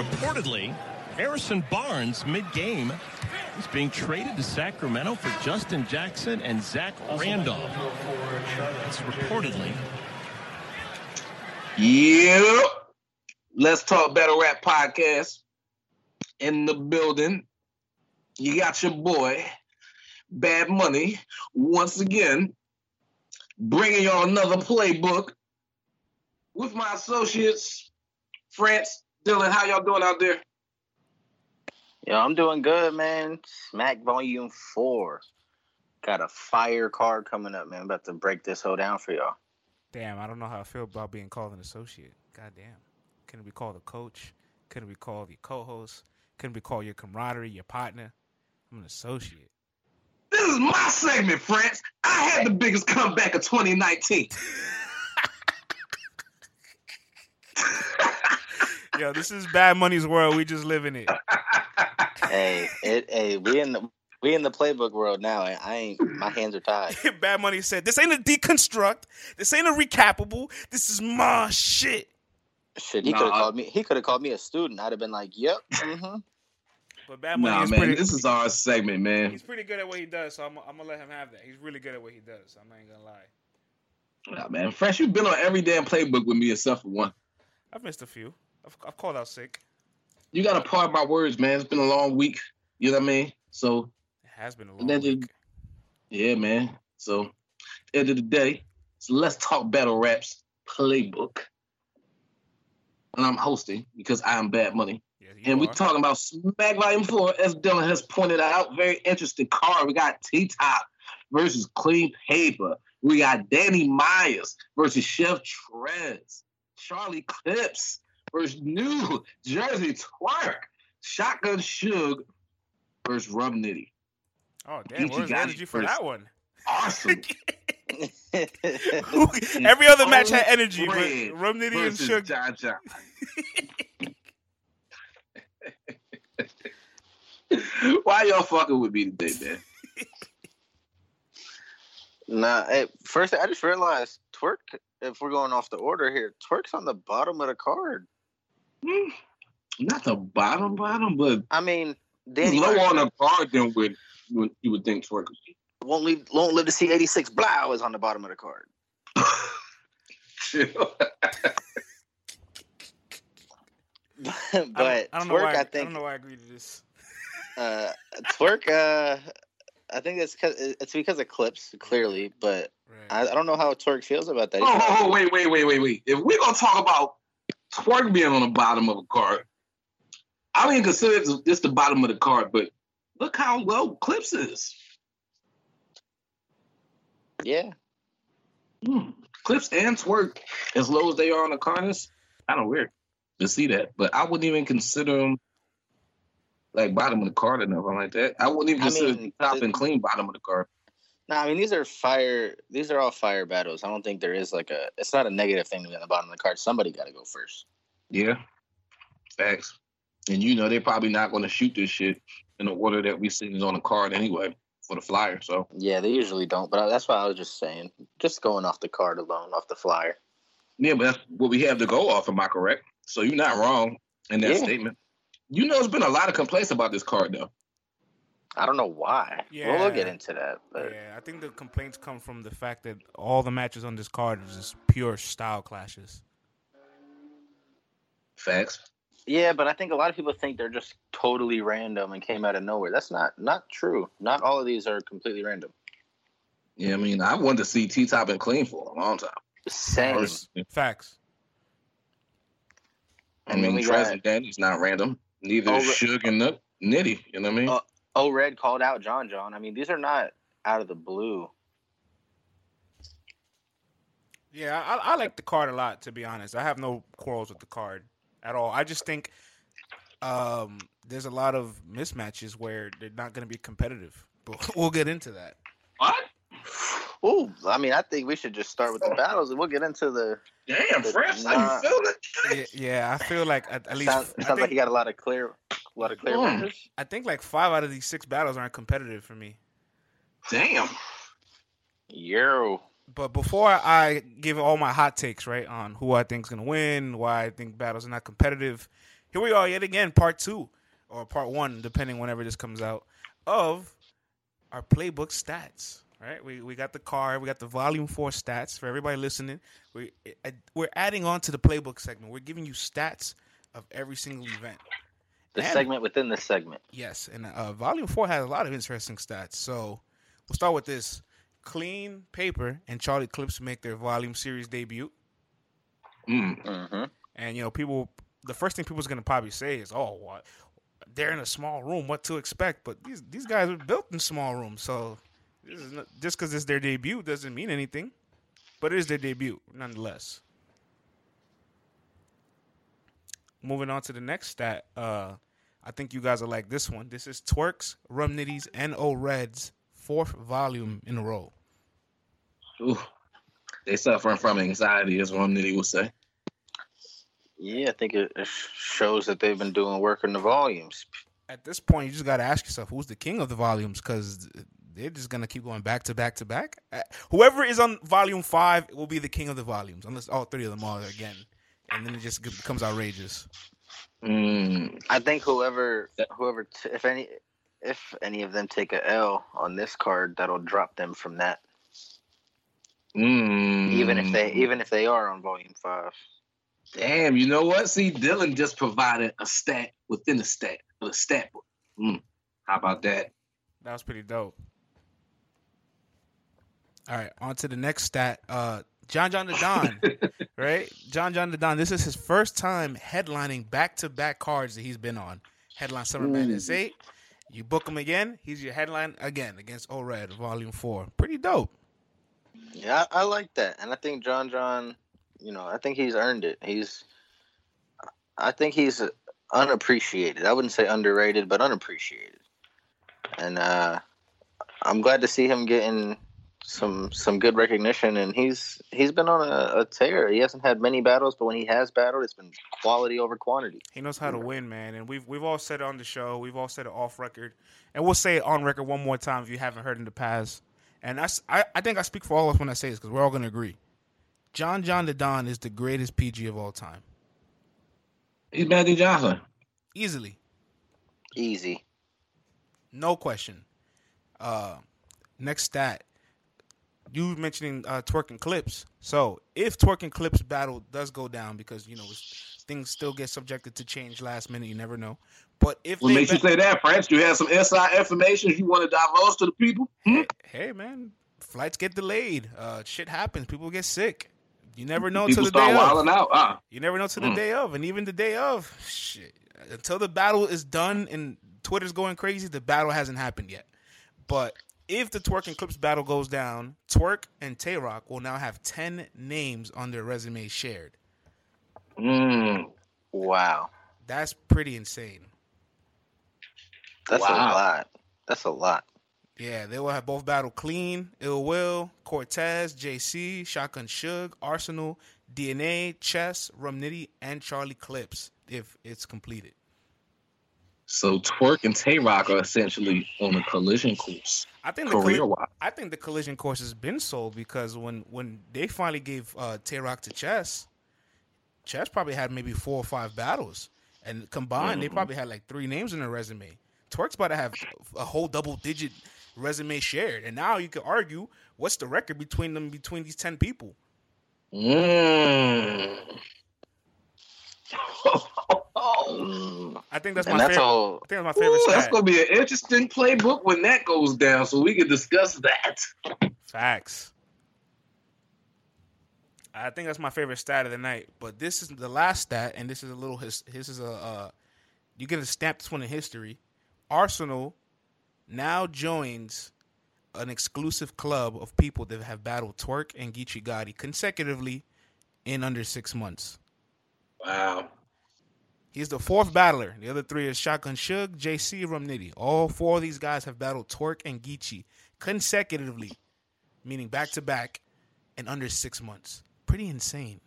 Reportedly, Harrison Barnes mid-game is being traded to Sacramento for Justin Jackson and Zach Randolph. Reportedly. Yep. Let's talk battle rap podcast in the building. You got your boy, Bad Money, once again, bringing y'all another playbook with my associates, France, Dylan. How y'all doing out there? Yo, I'm doing good, man. Smack Volume 4. Got a fire card coming up, man. about to break this whole down for y'all. Damn, I don't know how I feel about being called an associate. God damn. Couldn't be called a coach. Couldn't be called your co-host. Couldn't be called your camaraderie, your partner. I'm an associate. This is my segment, friends. I had the biggest comeback of 2019. Yo, this is bad money's world. We just live in it. hey, it hey, we in the we in the playbook world now. and I ain't my hands are tied. bad money said, This ain't a deconstruct. This ain't a recapable. This is my shit. Shit, he nah, could have called me he could have called me a student. I'd have been like, Yep. Mm-hmm. But bad money nah, is man, pretty, this is our segment, man. He's pretty good at what he does, so I'm, I'm gonna let him have that. He's really good at what he does. So I'm not even gonna lie. Nah, man, Fresh, you've been on every damn playbook with me except for one. I've missed a few. I've, I've called out sick. You got to part my words, man. It's been a long week. You know what I mean? So it has been a long week. yeah, man. So end of the day, so let's talk battle raps playbook. And I'm hosting because I am bad money. and we're talking about Smack Volume 4, as Dylan has pointed out. Very interesting card. We got T Top versus Clean Paper. We got Danny Myers versus Chef Trez. Charlie Clips versus New Jersey Twork. Shotgun Suge versus Rum Nitty. Oh damn! Where's the energy for that one? Awesome. Every other match had energy, but Rum Nitty and Suge. John John. Why y'all fucking with me today, man? Nah, hey, first I just realized Twork. If we're going off the order here, Twork's on the bottom of the card. Hmm. Not the bottom, bottom, but I mean, Danny low on the card than with what you would think Twork Won't leave, won't live to see eighty six. Blow is on the bottom of the card. but I, I Twork, I, I, think I don't know why I agreed to this. Uh, Twork, uh, I think it's cause, it's because of clips, clearly, but right. I, I, don't know how Twork feels about that. Oh, oh, oh, wait, wait, wait, wait, wait. If we're gonna talk about Twork being on the bottom of a card, I don't even consider it just the bottom of the card, but look how low Clips is. Yeah. Hmm. Clips and Twork, as low as they are on the card, kind of weird to see that. But I wouldn't even consider them like bottom of the card or nothing like that. I wouldn't even consider I mean, top the, and clean bottom of the card. No, nah, I mean these are fire. These are all fire battles. I don't think there is like a. It's not a negative thing to be on the bottom of the card. Somebody got to go first. Yeah, facts. And you know they're probably not going to shoot this shit in the order that we see it on the card anyway for the flyer. So yeah, they usually don't. But that's why I was just saying, just going off the card alone, off the flyer. Yeah, but that's what we have to go off. Am I correct? So you're not wrong in that yeah. statement. You know, there's been a lot of complaints about this card, though. I don't know why. Yeah, we'll, we'll get into that. But. Yeah, I think the complaints come from the fact that all the matches on this card is just pure style clashes. Facts. Yeah, but I think a lot of people think they're just totally random and came out of nowhere. That's not not true. Not all of these are completely random. Yeah, I mean, I wanted to see T Top and Clean for a long time. Same. Facts. I mean, Trez got, and Danny's not random. Neither is Suge and Nitty. You know what I mean? Uh, oh, Red called out John John. I mean, these are not out of the blue. Yeah, I, I like the card a lot. To be honest, I have no quarrels with the card at all. I just think um, there's a lot of mismatches where they're not going to be competitive. But we'll get into that. What? Ooh, I mean, I think we should just start with the battles, and we'll get into the. Damn, the, fresh. Nah, how you feeling? Yeah, yeah, I feel like at, at least. Sounds, sounds think, like you got a lot of clear, a lot of clear mm. I think like five out of these six battles aren't competitive for me. Damn. Yo. But before I give all my hot takes, right, on who I think is gonna win, why I think battles are not competitive, here we are yet again, part two or part one, depending whenever this comes out, of our playbook stats. Right, we we got the card, we got the volume four stats for everybody listening. We we're adding on to the playbook segment. We're giving you stats of every single event. The and, segment within the segment. Yes, and uh, volume four has a lot of interesting stats. So we'll start with this: Clean Paper and Charlie Clips make their volume series debut. Mm. Mm-hmm. And you know, people. The first thing people's gonna probably say is, "Oh, what? They're in a small room. What to expect?" But these these guys are built in small rooms, so not, just because it's their debut doesn't mean anything, but it is their debut nonetheless. Moving on to the next stat, uh, I think you guys are like this one. This is Tworks, Rum Nitty's, and O Red's fourth volume in a row. Ooh, they suffering from anxiety, as Rum Nitty would say. Yeah, I think it shows that they've been doing work in the volumes. At this point, you just got to ask yourself, who's the king of the volumes? Because they're just gonna keep going back to back to back. Uh, whoever is on volume five will be the king of the volumes, unless all three of them are again, and then it just becomes outrageous. Mm. I think whoever, whoever, t- if any, if any of them take a L on this card, that'll drop them from that. Mm. Even if they, even if they are on volume five. Damn, you know what? See, Dylan just provided a stat within a stat, a stat book. Mm. How about that? That was pretty dope. All right, on to the next stat. Uh, John John the Don, right? John John the Don. This is his first time headlining back to back cards that he's been on. Headline Summer Madness 8. You book him again, he's your headline again against O Red Volume 4. Pretty dope. Yeah, I, I like that. And I think John John, you know, I think he's earned it. He's, I think he's unappreciated. I wouldn't say underrated, but unappreciated. And uh, I'm glad to see him getting some some good recognition, and he's he's been on a, a, tear. He hasn't had many battles, but when he has battled, it's been quality over quantity. He knows how to win, man, and we've we've all said it on the show, we've all said it off record, and we'll say it on record one more time if you haven't heard in the past. And that's I, I think I speak for all of us when I say this because we're all going to agree. John John the Don is the greatest PG of all time. He's Magic Johnson. Easily. Easy. No question. Uh, next stat you mentioning uh, Twork and Clips. So if Twork and Clips battle does go down, because you know things still get subjected to change last minute, you never know. But if what makes ba- you say that, French? You have some inside information you want to divulge to the people? Hmm? Hey, hey, man, flights get delayed. Uh, shit happens. People get sick. You never know until the day of. Out. Uh. You never know till the mm. day of, and even the day of, shit. Until the battle is done and Twitter's going crazy, the battle hasn't happened yet. But if the Twork and Clips battle goes down, Twork and Tay Roc will now have 10 names on their resume shared. Mm. Wow. That's pretty insane. That's wow. a lot. That's a lot. Yeah, they will have both battle clean, Ill Will, Cortez, JC, Shotgun Suge, Arsenal, DNA, Chess, Rum Nitty, and Charlie Clips if it's completed. So Twork and Tay Roc are essentially on a collision course. I think the I think the collision course has been sold because when when they finally gave uh, Tay Roc to Chess, Chess probably had maybe four or five battles, and combined mm-hmm. they probably had like three names in their resume. Twork's about to have a whole double digit resume shared, and now you could argue what's the record between them between these ten people. Mm. I think that's and my that's favorite. All, I think that's my favorite. Ooh, that's gonna be an interesting playbook when that goes down, so we can discuss that. Facts. I think that's my favorite stat of the night. But this is the last stat, and this is a little. His, this is a. Uh, you get to stamp this one in history. Arsenal now joins an exclusive club of people that have battled Twork and Geechi Gotti consecutively in under six months. Wow. He's the fourth battler. The other three is Shotgun Suge, JC, Rum Nitty. All four of these guys have battled Twork and Geechi consecutively, meaning back to back, in under six months. Pretty insane.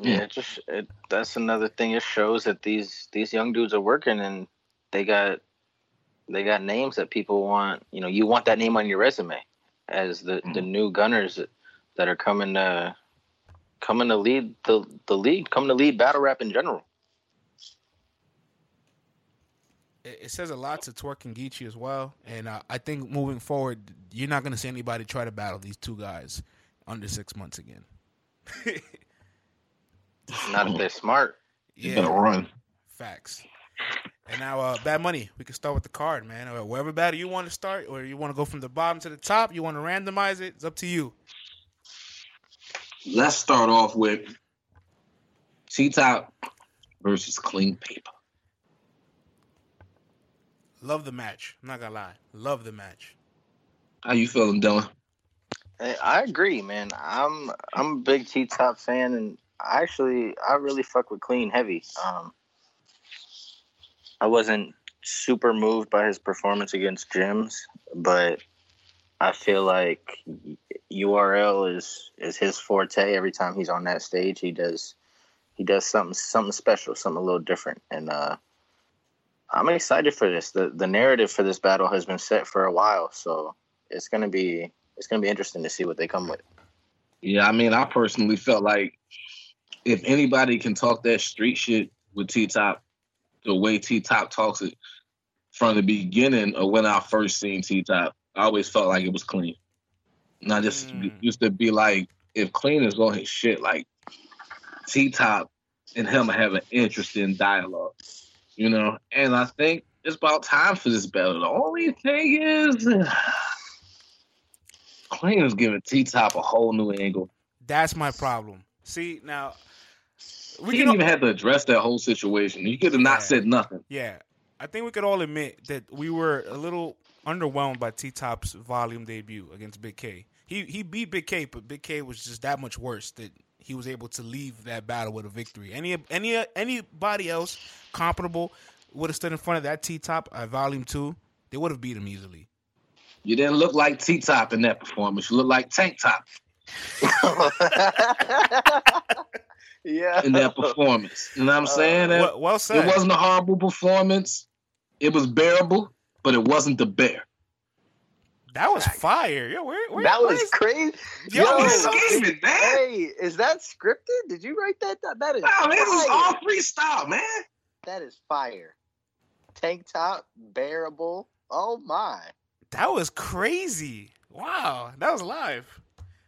Yeah, it just it, that's another thing. It shows that these these young dudes are working and they got they got names that people want. You know, you want that name on your resume as the mm-hmm. the new gunners that, that are coming to coming to lead the the league, coming to lead battle rap in general. It, says a lot to Twork and Geechi as well, and uh, I think moving forward, you're not going to see anybody try to battle these two guys under six months again. not if they're smart. Yeah, better run. Facts. And now, uh, bad money. We can start with the card, man. Or wherever battle you want to start, or you want to go from the bottom to the top. You want to randomize it. It's up to you. Let's start off with T Top versus Clean Paper. Love the match. I'm not gonna lie. Love the match. How you feeling, Dylan? I agree, man. I'm I'm a big T Top fan, and I actually I really fuck with Clean heavy. Um, I wasn't super moved by his performance against Jims, but I feel like URL is is his forte. Every time he's on that stage, he does he does something something special, something a little different, and uh, I'm excited for this. the The narrative for this battle has been set for a while, so it's gonna be it's gonna be interesting to see what they come with. Yeah, I mean, I personally felt like if anybody can talk that street shit with T Top, the way T Top talks it from the beginning of when I first seen T Top, I always felt like it was clean. And I just mm. used to be like, if clean is on his shit, like T Top and him have an interesting dialogue, you know. And I think it's about time for this battle. The only thing is, Clean is giving T Top a whole new angle. That's my problem. See now, we didn't even have to address that whole situation. You could have not said nothing. Yeah, I think we could all admit that we were a little underwhelmed by T Top's volume debut against Big K. He he beat Big K, but Big K was just that much worse that he was able to leave that battle with a victory. Any any anybody else comparable would have stood in front of that T Top at Volume Two, they would have beat him easily. You didn't look like T Top in that performance. You look like Tank Top. yeah. In that performance. You know what I'm saying? Uh, well, well said. It wasn't a horrible performance. It was bearable, but it wasn't the bear. That was fire. Yo, where, where, that was crazy. Yo, Yo scheming, man. Hey, is that scripted? Did you write that? That, that is. No, man, was all freestyle, man. That is fire. Tank top, bearable. Oh my. That was crazy. Wow, that was live.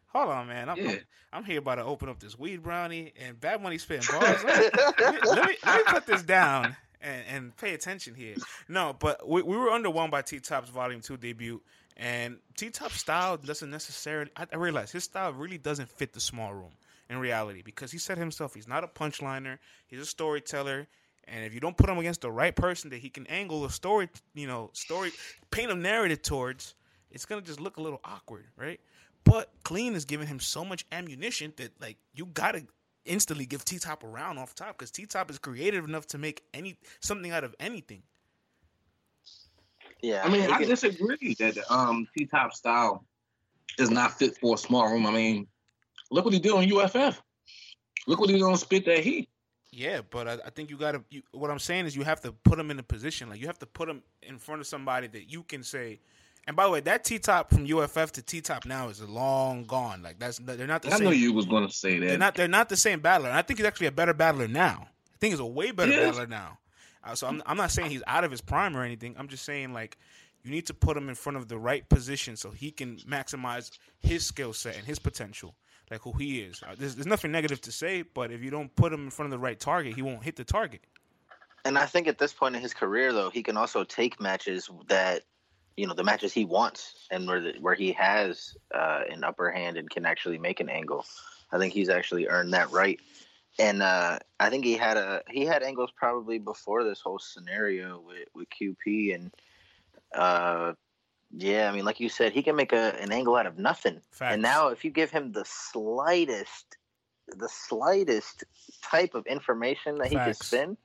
Hold on, man. I'm, yeah. I'm, I'm, here about to open up this weed brownie and Bad Money spitting bars. let, me, let, me, let me put this down and, and pay attention here. No, but we, we were underwhelmed by T Top's Volume Two debut, and T Top style doesn't necessarily. I, I realize his style really doesn't fit the small room in reality because he said himself he's not a punchliner. He's a storyteller. And if you don't put him against the right person that he can angle a story, you know, story, paint a narrative towards, it's gonna just look a little awkward, right? But Clean is giving him so much ammunition that like you gotta instantly give T Top a round off top because T Top is creative enough to make any something out of anything. Yeah, I mean, I can... disagree that um T Top style is not fit for a small room. I mean, look what he did on UFF. Look what he's gonna spit that heat. Yeah, but I, I think you got to. What I'm saying is, you have to put him in a position. Like you have to put him in front of somebody that you can say, and by the way, that T top from UFF to T top now is long gone. Like that's they're not the I same. I know you was going to say that. They're not. They're not the same battler. And I think he's actually a better battler now. I think he's a way better yes. battler now. So I'm I'm not saying he's out of his prime or anything. I'm just saying like you need to put him in front of the right position so he can maximize his skill set and his potential, like who he is. Uh, there's, there's nothing negative to say, but if you don't put him in front of the right target, he won't hit the target. And I think at this point in his career, though, he can also take matches that you know the matches he wants and where the, where he has uh, an upper hand and can actually make an angle. I think he's actually earned that right. And uh, I think he had a he had angles probably before this whole scenario with, with QP and uh, yeah, I mean, like you said, he can make a, an angle out of nothing. Facts. And now, if you give him the slightest, the slightest type of information that Facts. he can spin,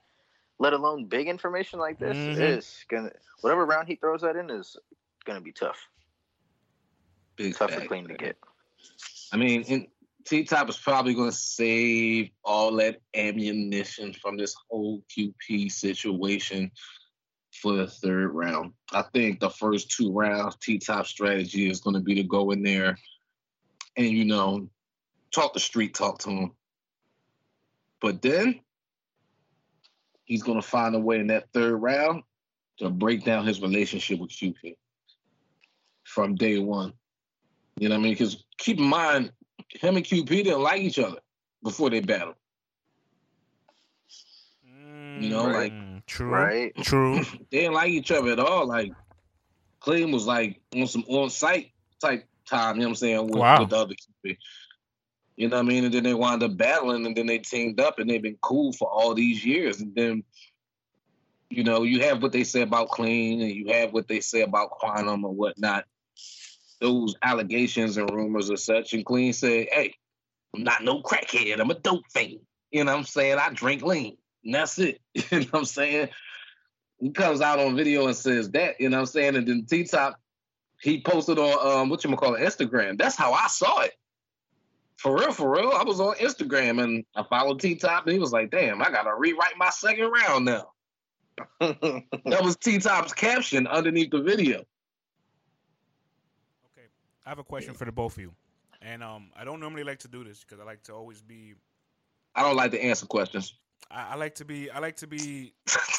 let alone big information like this, mm-hmm. is gonna whatever round he throws that in is gonna be tough. Big tough fact, for Clean to get. I mean, T Top is probably going to save all that ammunition from this whole QP situation for the third round. I think the first two rounds, T Top strategy is going to be to go in there and, you know, talk the street talk to him. But then he's gonna find a way in that third round to break down his relationship with QP from day one. You know what I mean? Because keep in mind, him and QP didn't like each other before they battled. You know, like Mm, true, Right. true. they didn't like each other at all. Like Clean was like on some on site type time, you know what I'm saying, with, Wow. with the other QP. You know what I mean? And then they wound up battling and then they teamed up and they've been cool for all these years. And then, you know, you have what they say about Clean and you have what they say about Quantum or whatnot. Those allegations and rumors and such. And Clean said, Hey, I'm not no crackhead, I'm a dope fiend. You know what I'm saying? I drink lean. And that's it. You know what I'm saying? He comes out on video and says that, you know what I'm saying? And then T Top, he posted on um what you call it, Instagram. That's how I saw it. For real, for real. I was on Instagram and I followed T Top and he was like, damn, I gotta rewrite my second round now. That was T Top's caption underneath the video. I have a question for the both of you, and um, I don't normally like to do this because I like to always be. I don't like to answer questions. I, I like to be. I like to be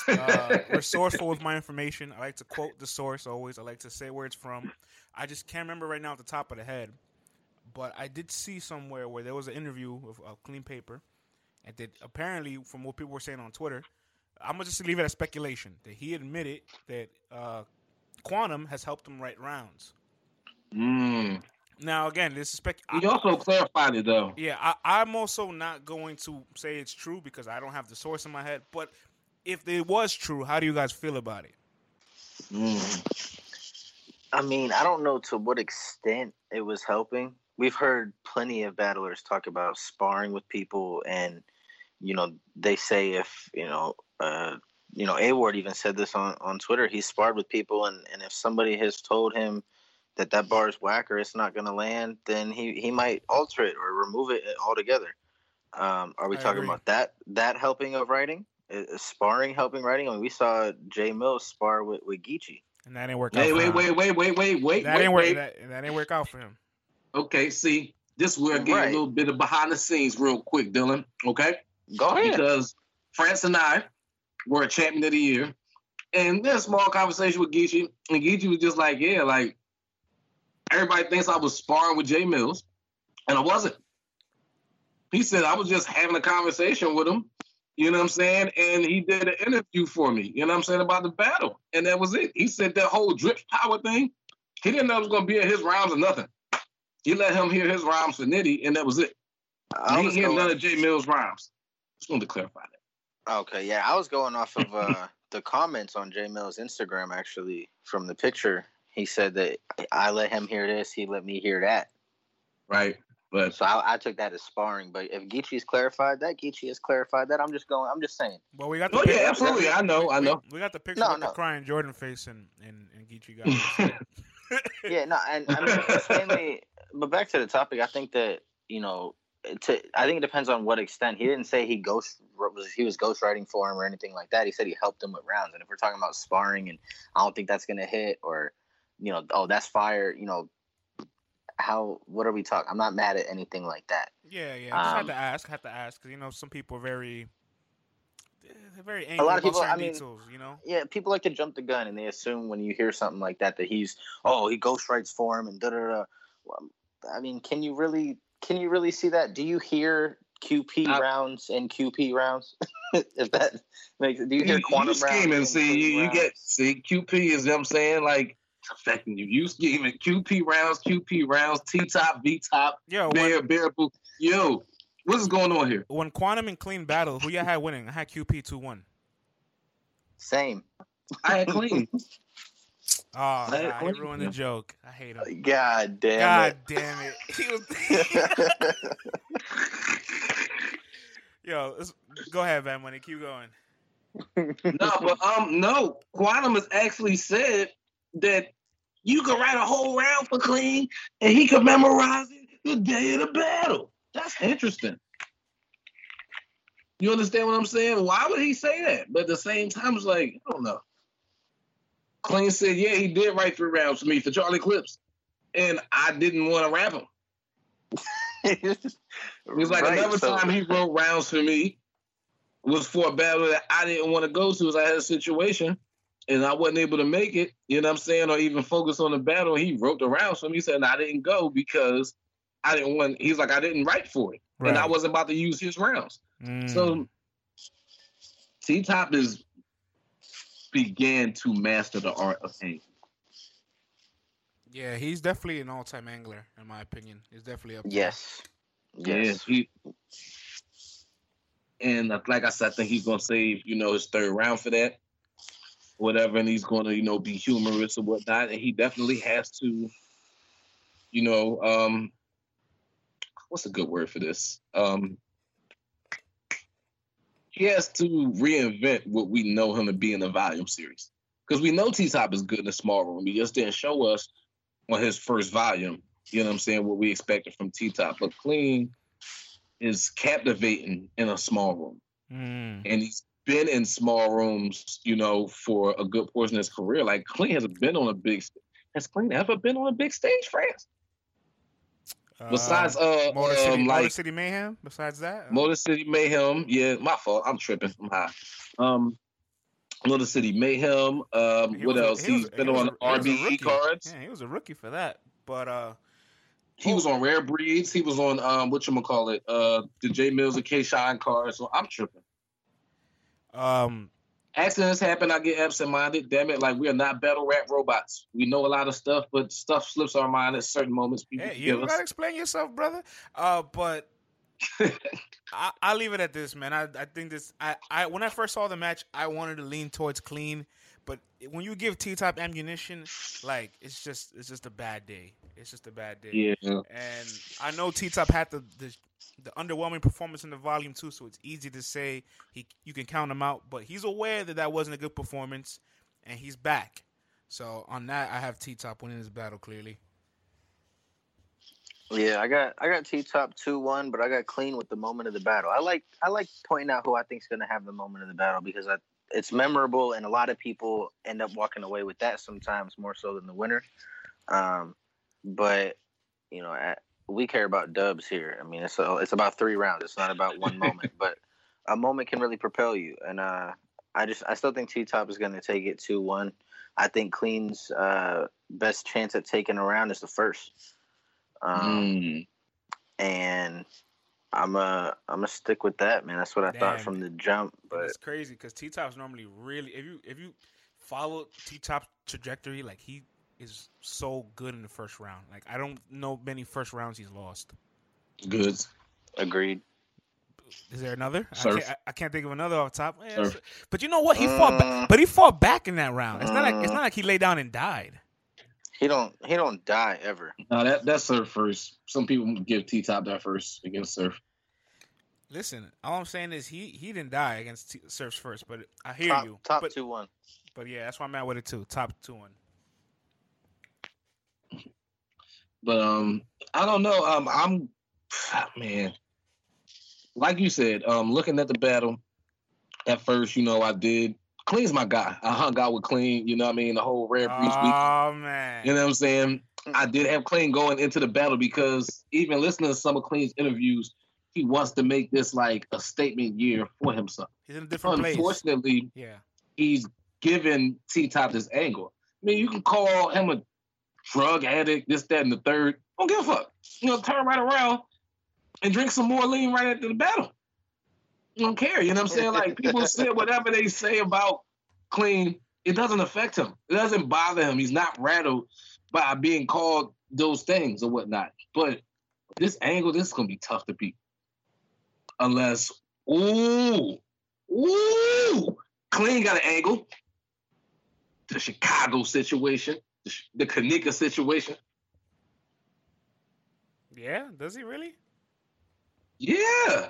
uh, resourceful with my information. I like to quote the source always. I like to say where it's from. I just can't remember right now at the top of the head, but I did see somewhere where there was an interview with uh, Clean Paper, and that apparently, from what people were saying on Twitter, I'm gonna just leave it as speculation that he admitted that uh, Quantum has helped him write rounds. Mm. Now, again, this is spec. He also clarified it though. Yeah, I, I'm also not going to say it's true because I don't have the source in my head. But if it was true, how do you guys feel about it? Mm. I mean, I don't know to what extent it was helping. We've heard plenty of battlers talk about sparring with people, and you know, they say if you know, uh, you know, A Ward even said this on on Twitter. He sparred with people, and and if somebody has told him that that bar is whack or it's not going to land, then he he might alter it or remove it uh, altogether. Um, are we I talking agree. about that that helping of writing? Is is sparring helping writing? I mean, we saw Jay Mills spar with with Geechi. And that didn't work out. Hey, for wait, him. wait, wait, wait, wait, wait, That wait, didn't work. wait. That, that didn't work out for him. Okay, see, this will get Right. a little bit of behind the scenes real quick, Dylan. Okay? Go ahead. Because France and I were a champion of the year. And there's a small conversation with Geechi. And Geechi was just like, yeah, like everybody thinks I was sparring with Jay Mills. And I wasn't. He said I was just having a conversation with him. You know what I'm saying? And he did an interview for me, you know what I'm saying, about the battle. And that was it. He said that whole drip power thing, he didn't know it was gonna be in his rounds or nothing. He let him hear his rhymes for Nitty, and that was it. I he didn't hear going- none of Jay Mills' rhymes. Just wanted to clarify that. Okay, yeah, I was going off of uh, the comments on Jay Mills' Instagram actually from the picture. He said that I let him hear this, he let me hear that. Right. But So I, I took that as sparring. But if Geechi's clarified that, Geechi has clarified that. I'm just going. I'm just saying. Well, we got the oh pic- yeah, absolutely. I know, I know. We, got the picture No, with the crying Jordan face and and, and Geechi got. it. Yeah, no, and I mean, it's mainly. But back to the topic, I think that you know, to I think it depends on what extent. He didn't say he ghost was he was ghostwriting for him or anything like that. He said he helped him with rounds. And if we're talking about sparring, and I don't think that's gonna hit, or you know, oh that's fire, you know, how what are we talking? I'm not mad at anything like that. yeah, yeah. I just had Um, to ask. Had to ask because you know some people are very. They're very angry A lot of people- certain I mean- details, you know. Yeah, people like to jump the gun and they assume when you hear something like that that he's oh he ghostwrites for him and da da da. I mean, can you really can you really see that? Do you hear QP I- rounds and QP rounds? if that makes do you hear you, quantum you rounds? scheming, and see, you, you get see QP is what I'm saying, like it's affecting you. You scheming QP rounds, QP rounds, T top, V top, Yo, when, bear, bear boot. Yo, what is going on here? when Quantum and Clean battle, who y'all had winning? I had QP two one. same. I had clean. Oh, I had nah, he ruined the joke. I hate him. God damn it. God damn it. He was. Yo, let's- go ahead, Bad Money. Keep going. no, but um, no. Quantum has actually said that you could write a whole round for clean, and he could memorize it the day of the battle. That's interesting. You understand what I'm saying? Why would he say that? But at the same time, it's like I don't know. Clean said, yeah, he did write three rounds for me for Charlie Clips, and I didn't want to rap him. it was like right, another so. time he wrote rounds for me was for a battle that I didn't want to go to. As I had a situation and I wasn't able to make it. You know what I'm saying, or even focus on the battle. He wrote the rounds for me. He said I didn't go because I didn't want. He's like I didn't write for it, right. and I wasn't about to use his rounds. Mm. So T Top is began to master the art of angling. Yeah, he's definitely an all-time angler, in my opinion. He's definitely up. Yes. Yes. Yeah, he, and like I said, I think he's gonna save you know his third round for that, whatever, and he's gonna you know be humorous or whatnot, and he definitely has to, you know, um, what's a good word for this? Um, he has to reinvent what we know him to be in the volume series. Because we know T Top is good in the small room. He just didn't show us on his first volume, you know what I'm saying, what we expected from T Top. But Clean is captivating in a small room. Mm. And he's been in small rooms, you know, for a good portion of his career. Like Clean has been on a big has Clean ever been on a big stage, France? Besides, uh, Motor City, um, like, Motor City Mayhem. Besides that, Motor City Mayhem. Yeah, my fault. I'm tripping. I'm high. Um, Motor City Mayhem. Um, what else? He He's been on a, RBE cards. Yeah, he was a rookie for that. But uh, he was on Rare Breeds. He was on um, what you gonna call it? Uh, the J Mills and K Shine cards. So I'm tripping. Um, accidents happen. I get absent minded. Damn it! Like we are not battle rap robots. We know a lot of stuff, but stuff slips our mind at certain moments. People hey, you gotta us. explain yourself, brother. Uh, but I, I leave it at this, man. I, I think this. I, I when I first saw the match, I wanted to lean towards clean, but when you give T Top ammunition, like it's just it's just a bad day. It's just a bad day. Yeah. And I know T Top had the, the the underwhelming performance in the volume too, so it's easy to say he you can count him out. But he's aware that that wasn't a good performance, and he's back. So on that, I have T Top winning this battle clearly. Yeah, I got I got T Top two one, but I got clean with the moment of the battle. I like I like pointing out who I think is going to have the moment of the battle because I, it's memorable, and a lot of people end up walking away with that sometimes more so than the winner. Um, but you know, at, we care about dubs here. I mean, it's a, it's about three rounds. It's not about one moment, but a moment can really propel you. And uh, I just I still think T Top is going to take it two one. I think Clean's uh, best chance at taking a round is the first. Um, mm. And I'm a I'm gonna stick with that, man. That's what I Damn. thought from the jump. But it's crazy because T Top's normally really if you if you follow T Top's trajectory, like he is so good in the first round. Like I don't know many first rounds he's lost. Good. Agreed. Is there another? I can't, I, I can't, think of another off top. Yeah, but you know what? He uh, fought back. But he fought back in that round. It's uh, not like it's not like he lay down and died. He don't. He don't die ever. No, that that's Surf first. Some people give T Top that first against Surf. Listen, all I'm saying is he he didn't die against T- Surf's first, but I hear top, you. Top but, two one. But yeah, that's why I'm at with it too. Top two one. But um, I don't know. Um, I'm man, like you said, um, looking at the battle at first, you know, I did. Clean's my guy. I hung out with Clean. You know what I mean? The whole Rare Breeds week. Oh man. You know what I'm saying? I did have Clean going into the battle because even listening to some of Clean's interviews, he wants to make this like a statement year for himself. He's in a different Unfortunately, place. yeah, he's given T Top this angle. I mean, you can call him a drug addict, this, that, and the third. Don't give a fuck. You know, turn right around and drink some more lean right after the battle. You don't care. You know what I'm saying? Like people say whatever they say about clean, it doesn't affect him. It doesn't bother him. He's not rattled by being called those things or whatnot. But this angle, this is gonna be tough to beat. Unless, ooh, ooh, clean got an angle. The Chicago situation the Kanika situation. Yeah, does he really? Yeah.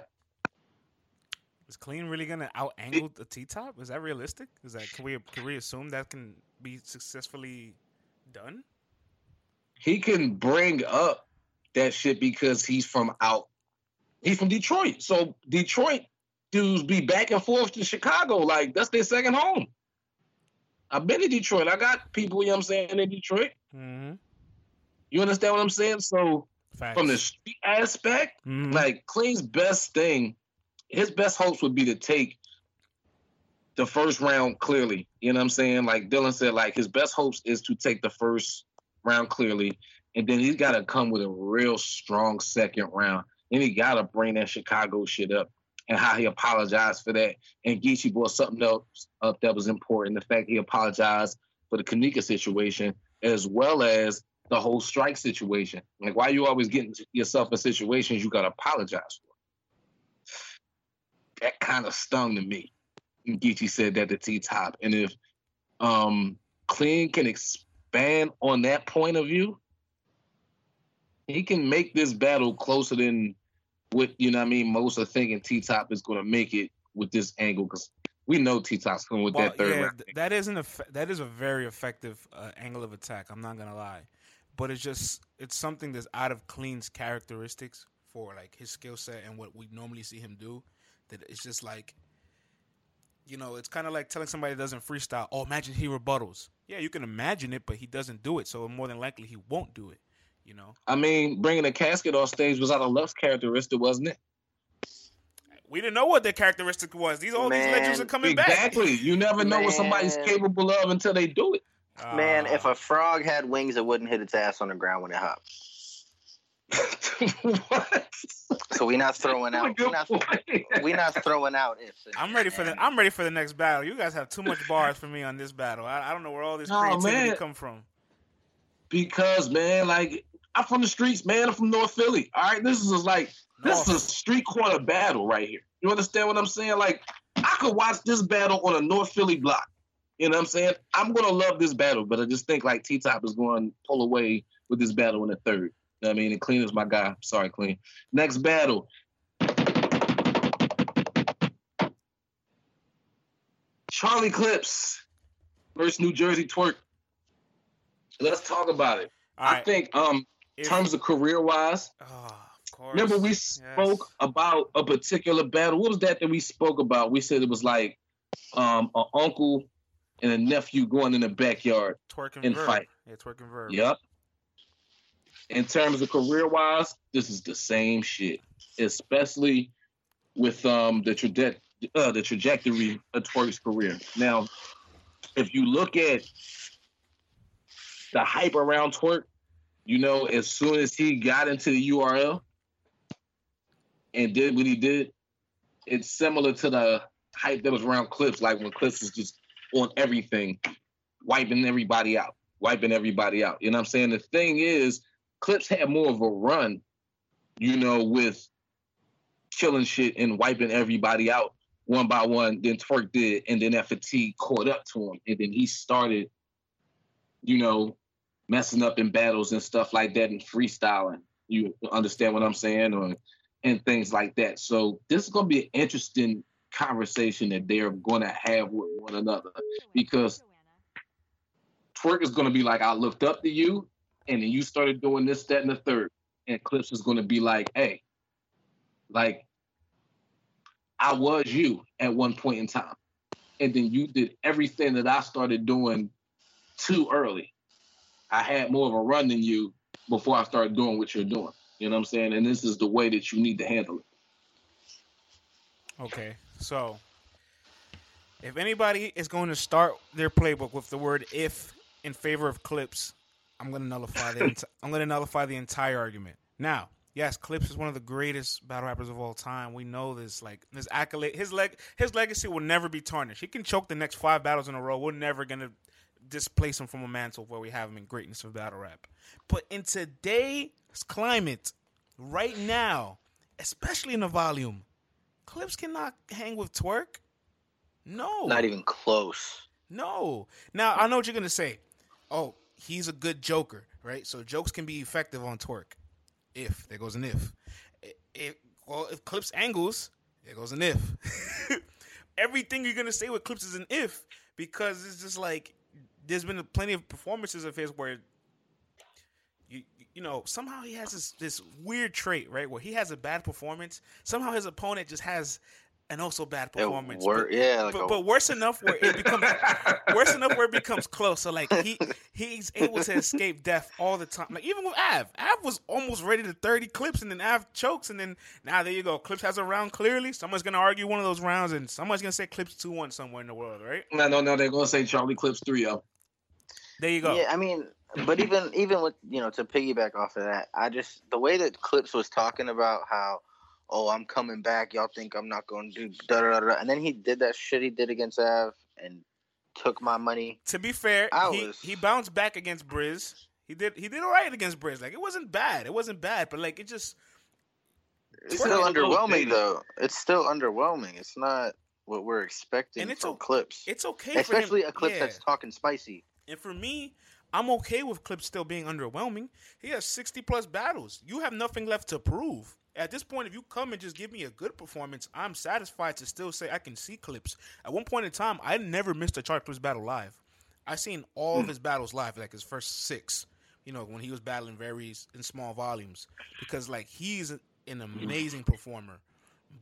Is Clean really gonna out angle the T top? Is that realistic? Is that can we can we assume that can be successfully done? He can bring up that shit because he's from out. He's from Detroit, so Detroit dudes be back and forth to Chicago. Like that's their second home. I've been to Detroit. I got people, you know what I'm saying, in Detroit. Mm-hmm. You understand what I'm saying? So Facts. from the street aspect, mm-hmm. like Clean's best thing, his best hopes would be to take the first round clearly. You know what I'm saying? Like Dylan said, like his best hopes is to take the first round clearly, and then he's got to come with a real strong second round. Then he got to bring that Chicago shit up and how he apologized for that. And Geechi brought something else up that was important: the fact he apologized for the Kanika situation as well as the whole strike situation. Like, why you always getting yourself in situations you got to apologize for? That kind of stung to me. Geechi said that to T Top. And if um, Clean can expand on that point of view, he can make this battle closer than what, you know what I mean, most are thinking T Top is going to make it with this angle because we know T Top's coming with well, that third yeah, round. That isn't a that is a very effective uh, angle of attack. I'm not gonna lie, but it's just it's something that's out of Clean's characteristics for like his skill set and what we normally see him do. That it's just like, you know, it's kind of like telling somebody that doesn't freestyle. Oh, imagine he rebuttals. Yeah, you can imagine it, but he doesn't do it. So more than likely he won't do it. You know. I mean, bringing a casket off stage was out of Lux's characteristic, wasn't it? We didn't know what their characteristic was. These all Man, these legends are coming exactly. back. Exactly. You never know Man. what somebody's capable of until they do it. Man, uh, if a frog had wings, it wouldn't hit its ass on the ground when it hops. What? So we not throwing out. We not, we not throwing out ifs. I'm ready for the. I'm ready for the next battle. You guys have too much bars for me on this battle. I, I don't know where all this creativity oh, come from. Because man, like I'm from the streets, man. I'm from North Philly. All right, this is like this is a street corner battle right here. You understand what I'm saying? Like, I could watch this battle on a North Philly block. You know what I'm saying? I'm gonna love this battle, but I just think like T Top is going to pull away with this battle in the third. You know I mean, and Clean is my guy. Sorry, Clean. Next battle. Charlie Clips versus New Jersey Twork. Let's talk about it. I think um in terms of career wise, oh, Remember we spoke yes. about a particular battle. What was that that we spoke about? We said it was like um an uncle and a nephew going in the backyard twerking and fight. Yeah, twerking verb. Yep. In terms of career wise, this is the same shit, especially with um the traje- uh, the trajectory of Twork's career. Now, if you look at the hype around Twork, you know, as soon as he got into the URL, and did what he did, it's similar to the hype that was around Clips, like when Clips was just on everything, wiping everybody out, wiping everybody out. You know what I'm saying? The thing is, Clips had more of a run, you know, with killing shit and wiping everybody out one by one than Twork did, and then that fatigue caught up to him, and then he started, you know, messing up in battles and stuff like that and freestyling. You understand what I'm saying? Or and things like that. So this is going to be an interesting conversation that they're going to have with one another because Twork is going to be like, I looked up to you, and then you started doing this, that, and the third. And Clips is going to be like, hey, like, I was you at one point in time. And then you did everything that I started doing too early. I had more of a run than you before I started doing what you're doing. You know what I'm saying? And this is the way that you need to handle it. Okay, so if anybody is going to start their playbook with the word "if" in favor of Clips, I'm going to nullify the enti- I'm going to nullify the entire argument. Now, yes, Clips is one of the greatest battle rappers of all time. We know this. Like this accolade, his leg, his legacy will never be tarnished. He can choke the next five battles in a row. We're never going to displace him from a mantle where we have him in greatness of battle rap. But in today's climate, right now, especially in the volume, Clips cannot hang with Twork. No. Not even close. No. Now, I know what you're to say. Oh, he's a good joker, right? So jokes can be effective on Twork. If. There goes an if. If, well, if Clips angles, there goes an if. Everything you're to say with Clips is an if because it's just like there's been plenty of performances of his where you you know somehow he has this this weird trait right where he has a bad performance somehow his opponent just has and also bad performance. Wor- but, yeah, like but, a, but, worse enough where it becomes worse enough where it becomes close. So like he he's able to escape death all the time. Like even with Av, Av was almost ready to thirty clips, and then Av chokes, and then now there you go. Clips has a round clearly. Someone's gonna argue one of those rounds, and someone's gonna say Clips two one somewhere in the world, right? No, no, no. They're gonna say Charlie Clips three of. There you go. Yeah, I mean, but even even with you know to piggyback off of that, I just the way that Clips was talking about how oh, I'm coming back. Y'all think I'm not going to do da da da. And then he did that shit he did against Av and took my money. To be fair, I he, was- he bounced back against Briz. He did he did all right against Briz. Like it wasn't bad. It wasn't bad, but like it just It's still underwhelming though. It's still underwhelming. It's not what we're expecting And it's from o- Clips, it's okay. especially for him. a Clip yeah. that's talking spicy. And for me, I'm okay with Clips still being underwhelming. He has 60 plus battles. You have nothing left to prove. At this point, if you come and just give me a good performance, I'm satisfied to still say I can see Clips. At one point in time, I never missed a Charlie Clips battle live. I seen all of hmm. his battles live, like his first six. You know, when he was battling very in small volumes, because like he's an amazing performer.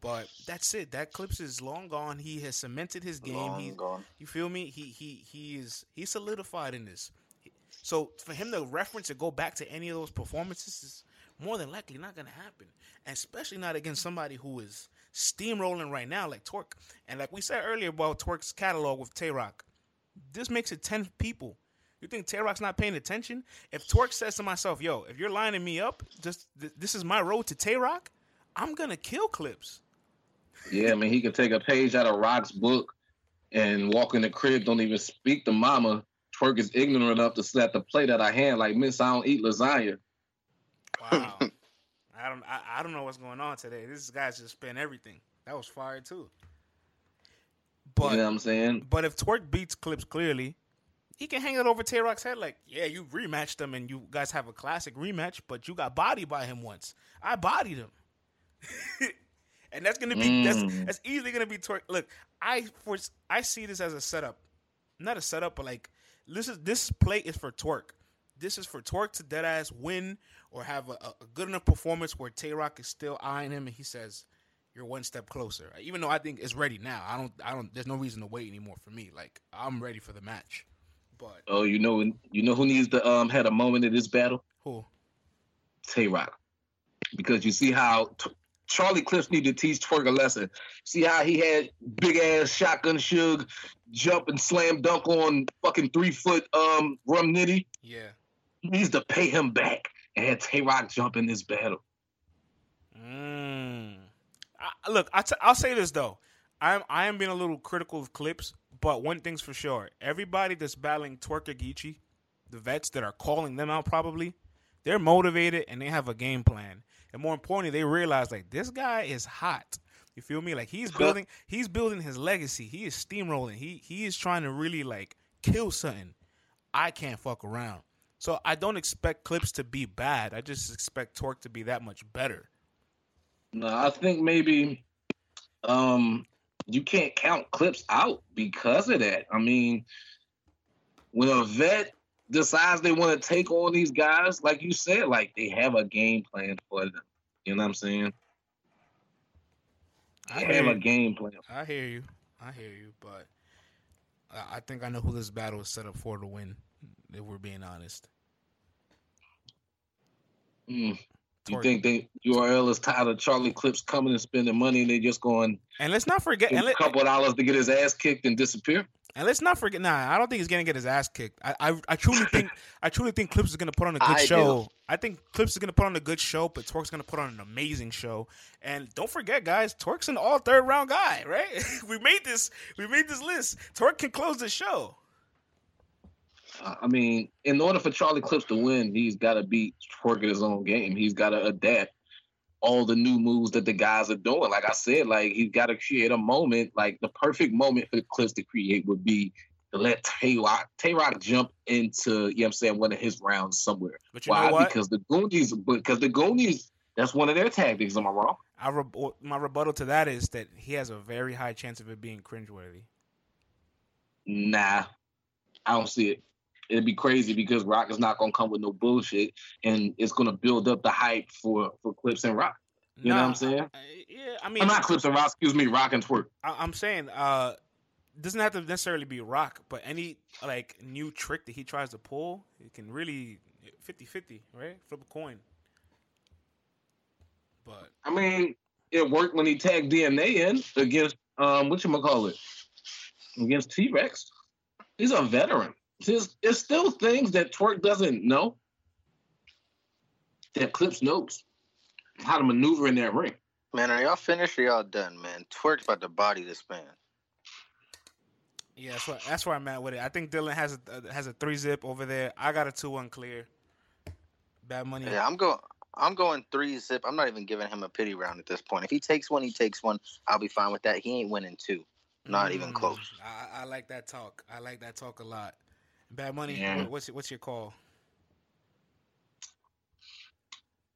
But that's it. That Clips is long gone. He has cemented his game. Long He's gone. you feel me? He he he is he's solidified in this. So for him to reference or go back to any of those performances is more than likely not going to happen, especially not against somebody who is steamrolling right now like Twork. And like we said earlier about Twork's catalog with Tay Roc, this makes it ten people. You think Tay Roc's not paying attention? If Twork says to myself, "Yo, if you're lining me up, just th- this is my road to Tay Roc," I'm gonna kill Clips. Yeah, I mean, he could take a page out of Roc's book and walk in the crib, don't even speak to mama. Twork is ignorant enough to slap the plate at our hand like, Miss, I don't eat lasagna. Wow. I don't I, I don't know what's going on today. This guy's just spent everything. That was fire too. But you know what I'm saying? but if Twork beats Clips clearly, he can hang it over Tay Roc's head like, yeah, you rematched him and you guys have a classic rematch, but you got bodied by him once. I bodied him. and that's gonna be that's Mm. that's easily gonna be Twork. Look, I for I see this as a setup. Not a setup, but like this is this play is for Twork. This is for Twork to dead ass win or have a, a good enough performance where Tay Roc is still eyeing him and he says, You're one step closer. Even though I think it's ready now. I don't I don't there's no reason to wait anymore for me. Like I'm ready for the match. But Oh, you know, you know who needs to um had a moment in this battle? who? Tay Roc. Because you see how t- Charlie Clips need to teach Twork a lesson. See how he had big ass Shotgun Suge jump and slam dunk on fucking three foot um Rum Nitty. Yeah. He needs to pay him back and had Tay Roc jump in this battle. Mm. I, look, I t- I'll say this though. I'm I am being a little critical of clips, but one thing's for sure: everybody that's battling Twork or Geechi, the vets that are calling them out, probably they're motivated and they have a game plan. And more importantly, they realize like this guy is hot. You feel me? Like he's building, he's building his legacy. He is steamrolling. He he is trying to really like kill something. I can't fuck around. So I don't expect clips to be bad. I just expect Twork to be that much better. No, I think maybe um you can't count clips out because of that. I mean, when a vet decides they want to take on these guys, like you said, like they have a game plan for them. You know what I'm saying? I They hear have a game plan. I hear you. I hear you. But I- I think I know who this battle is set up for to win. If we're being honest, Mm. You think they URL is tired of Charlie Clips coming and spending money and they just going and let's not forget. And, a couple of dollars to get his ass kicked and disappear? and let's not forget. Nah, I don't think he's gonna get his ass kicked. I I, I truly think I truly think Clips is gonna put on a good I do. show. I think Clips is gonna put on a good show, but Twork's gonna put on an amazing show. And don't forget, guys, Twork's an all third round guy, right? we made this. We made this list. Twork can close the show. I mean, in order for Charlie Clips to win, he's got to be working his own game. He's got to adapt all the new moves that the guys are doing. Like I said, like he's got to create a moment. Like the perfect moment for the Clips to create would be to let Tay Roc, Tay Roc jump into, you know what I'm saying, one of his rounds somewhere. But you Why? know what? Because the Goonies, because the Goonies, that's one of their tactics. Am I wrong? I re- my rebuttal to that is that he has a very high chance of it being cringeworthy. Nah, I don't see it. It'd be crazy because Roc is not gonna come with no bullshit, and it's gonna build up the hype for for Clips and Roc. You nah, know what I'm saying? Uh, yeah, I mean, I'm not clips and Roc. Excuse me, Roc and Twork. I, am saying, uh, doesn't have to necessarily be Roc, but any like new trick that he tries to pull, it can really 50-50, right? Flip a coin. But I mean, it worked when he tagged DNA in against um what you call it against T Rex. He's a veteran. There's, there's still things that Twork doesn't know that Clips knows how to maneuver in that ring. Man, are y'all finished or y'all done, man? Twork's about to body this man. Yeah, that's where, that's where I'm at with it. I think Dylan has a uh, has a three zip over there. I got a two one clear. Bad money. Yeah, I'm going. I'm going three zip. I'm not even giving him a pity round at this point. If he takes one, he takes one. I'll be fine with that. He ain't winning two. Not mm, even close. I, I, like that talk. I like that talk a lot. Bad money. Yeah. What's what's your call?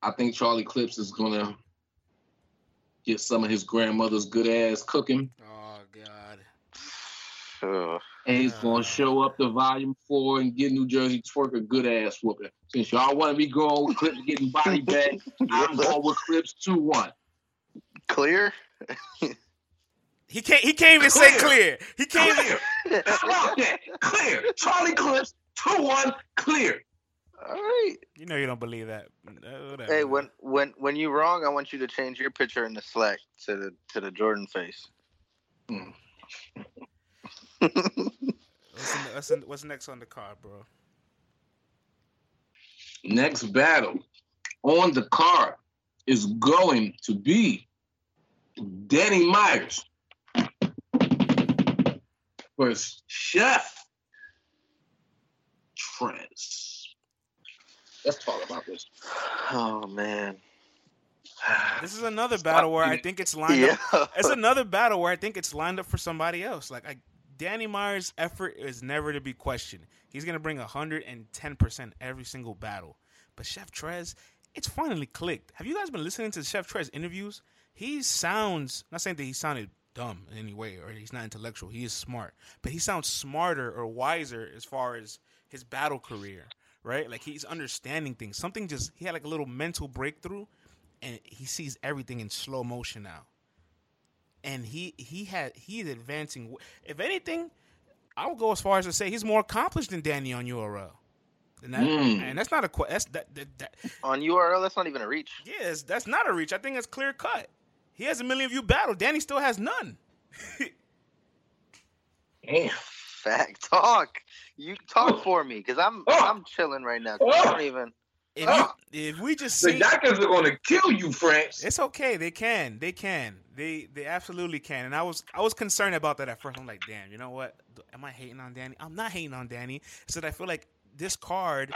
I think Charlie Clips is gonna get some of his grandmother's good ass cooking. Oh God. And he's gonna show up to volume four and get New Jersey Twork a good ass whooping. Since y'all want to be going with Clips getting body back, I'm going with Clips two one. Clear. he can't. He can't even clear. say clear. He can't. Clear. Even... clear. Charlie Clips two one clear. All right. You know you don't believe that. Uh, hey, when when when you wrong, I want you to change your picture in the Slack to the to the Jordan face. Hmm. what's, in, what's, in, what's next on the card, bro? Next battle on the card is going to be Danny Myers versus Chef Trez. Let's talk about this. Oh man. This is another battle where I think it's lined yeah. up. It's another battle where I think it's lined up for somebody else. Like I, Danny Myers' effort is never to be questioned. He's gonna bring hundred and ten percent every single battle. But Chef Trez, it's finally clicked. Have you guys been listening to Chef Trez interviews? He sounds not saying that he sounded dumb in any way or he's not intellectual. He is smart, but he sounds smarter or wiser as far as his battle career, right? Like he's understanding things. Something just he had like a little mental breakthrough, and he sees everything in slow motion now and he he had he's advancing. If anything, I would go as far as to say he's more accomplished than Danny on URL. And, that, mm. and that's not a that's that, that, that, on URL. That's not even a reach. Yes, that's not a reach. I think it's clear cut. He has a million view battle. Danny still has none. Damn. Fact talk. You talk for me because I'm oh. I'm chilling right now. I don't oh. even. If, you, oh. if we just the doctors are going to kill you, France. It's okay. They can. They can. They they absolutely can. And I was I was concerned about that at first. I'm like, damn. You know what? Am I hating on Danny? I'm not hating on Danny. It's that I feel like this card.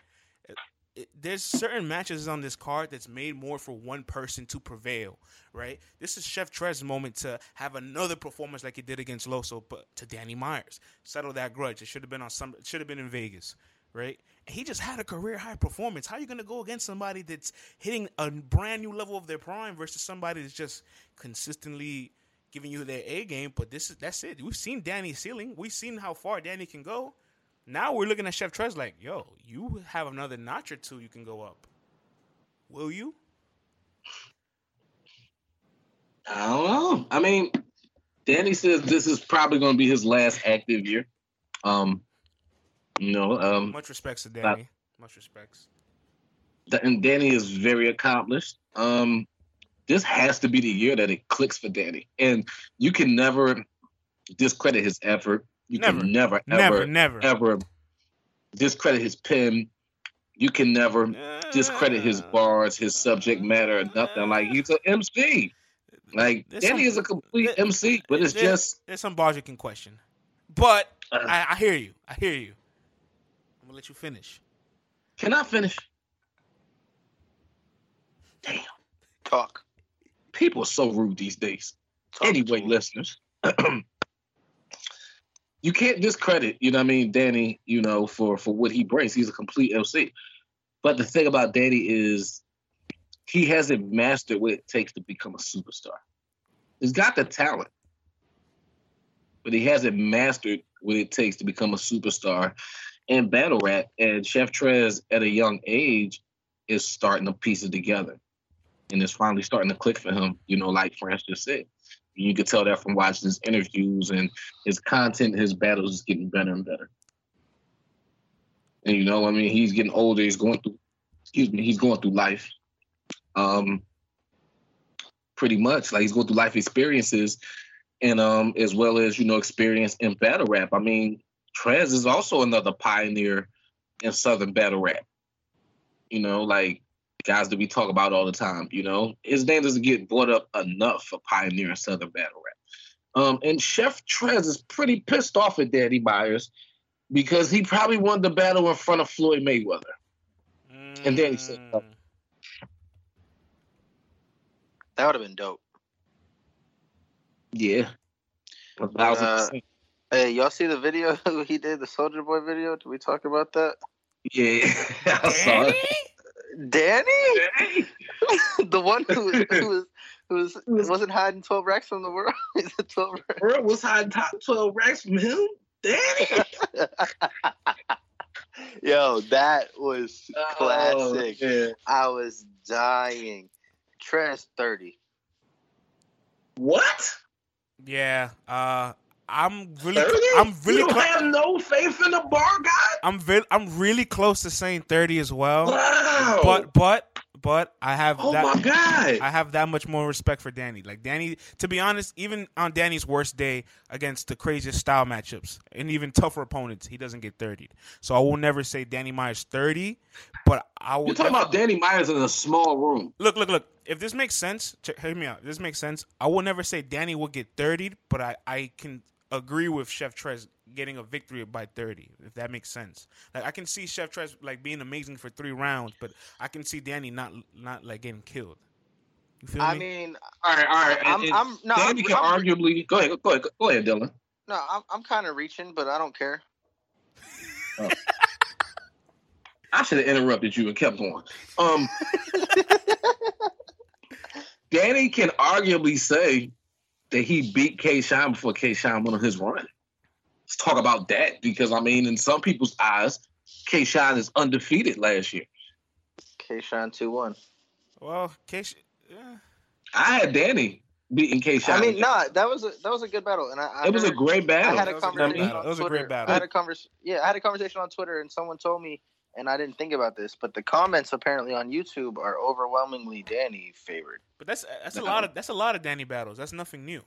There's certain matches on this card that's made more for one person to prevail, right? This is Chef Trez's moment to have another performance like he did against Loso, but to Danny Myers, settle that grudge. It should have been on some. It should have been in Vegas, right? he just had a career high performance. How are you going to go against somebody that's hitting a brand new level of their prime versus somebody that's just consistently giving you their A game? But this is that's it. We've seen Danny's ceiling. We've seen how far Danny can go. Now we're looking at Chef Trez like, yo, you have another notch or two you can go up. Will you? I don't know. I mean, Danny says this is probably going to be his last active year. Um, you know, um, much respects to Danny. much respects. And Danny is very accomplished. Um, this has to be the year that it clicks for Danny, and you can never discredit his effort. You never, can never, ever, never, never, ever discredit his pen. You can never uh, discredit his bars, his subject matter, or nothing. Like he's an MC. Like Danny some, is a complete there, MC, but it's just there's some bars you can question. But uh, I, I hear you. I hear you I'm gonna let you finish. Can I finish? Damn. Talk. People are so rude these days. Talk anyway, listeners. you can't discredit, you know what I mean, Danny, you know, for for what he brings. He's a complete MC. But the thing about Danny is he hasn't mastered what it takes to become a superstar. He's got the talent, but he hasn't mastered what it takes to become a superstar and battle rap. And Chef Trez at a young age is starting to piece it together. and it's finally starting to click for him. You know, like France just said, you can tell that from watching his interviews and his content. His battles is getting better and better. And you know, I mean, he's getting older. He's going through, excuse me, he's going through life. Um, pretty much like he's going through life experiences, and um, as well as you know, experience in battle rap. I mean, Trez is also another pioneer in Southern battle rap. You know, like guys that we talk about all the time. You know, his name doesn't get brought up enough for pioneering Southern battle rap. Um, and Chef Trez is pretty pissed off at Danny Myers because he probably won the battle in front of Floyd Mayweather. Mm. And then he said, oh. That would have been dope. Yeah. Uh, hey, y'all see the video he did, the Soldier Boy video? Did we talk about that? Yeah, I saw it. Danny? Danny? the one who, who was who was wasn't hiding twelve racks from the world. twelve racks. World was hiding top twelve racks from him. Danny. Yo, that was oh, classic. Oh, I was dying. Trez thirty. What? Yeah. Uh I'm really, 30? I'm really. You cl- have no faith in the bar guy. I'm, very, I'm really close to saying thirty as well. Wow. But, but, but I have oh that, my god, I have that much more respect for Danny. Like Danny, to be honest, even on Danny's worst day against the craziest style matchups and even tougher opponents, he doesn't get 30. So I will never say Danny Myers 30, but I will. You're talking about Danny Myers in a small room. Look, look, look. If this makes sense, hear me out. If this makes sense. I will never say Danny will get 30, but I, I can agree with Chef Trez getting a victory by 30, if that makes sense. Like I can see Chef Trez like being amazing for three rounds, but I can see Danny not not like getting killed. You feel I me? mean, all right, all right. I'm, and, I'm no, Danny I'm, can I'm, arguably go ahead, go ahead, go ahead, Dylan. No, I'm I'm kind of reaching, but I don't care. Oh. I should have interrupted you and kept going. Um, Danny can arguably say that he beat K Shine before K Shine went on his run. Let's talk about that because I mean, in some people's eyes, K Shine is undefeated last year. K Shine two one. Well, K. Yeah. I had Danny beating K Shine. I mean, nah, that was a that was a good battle, and I, I it was a great battle. I had a conversation. It was a great battle. I had a conversation. Yeah, I had a conversation on Twitter, and someone told me and I didn't think about this, but the comments apparently on YouTube are overwhelmingly Danny favored. But that's that's a lot of that's a lot of Danny battles. That's nothing new.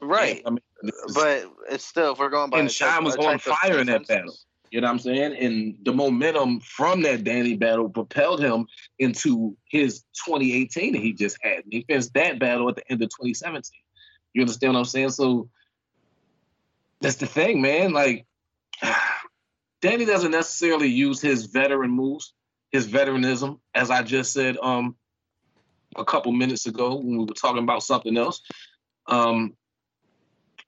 Right. Yeah, I mean, but it's still if we're going by and Shine was on fire in that battle. You know what I'm saying? And the momentum from that Danny battle propelled him into his 2018 that he just had. And he finished that battle at the end of 2017. You understand what I'm saying? So that's the thing, man. Like Danny doesn't necessarily use his veteran moves, his veteranism, as I just said um, a couple minutes ago when we were talking about something else. Um,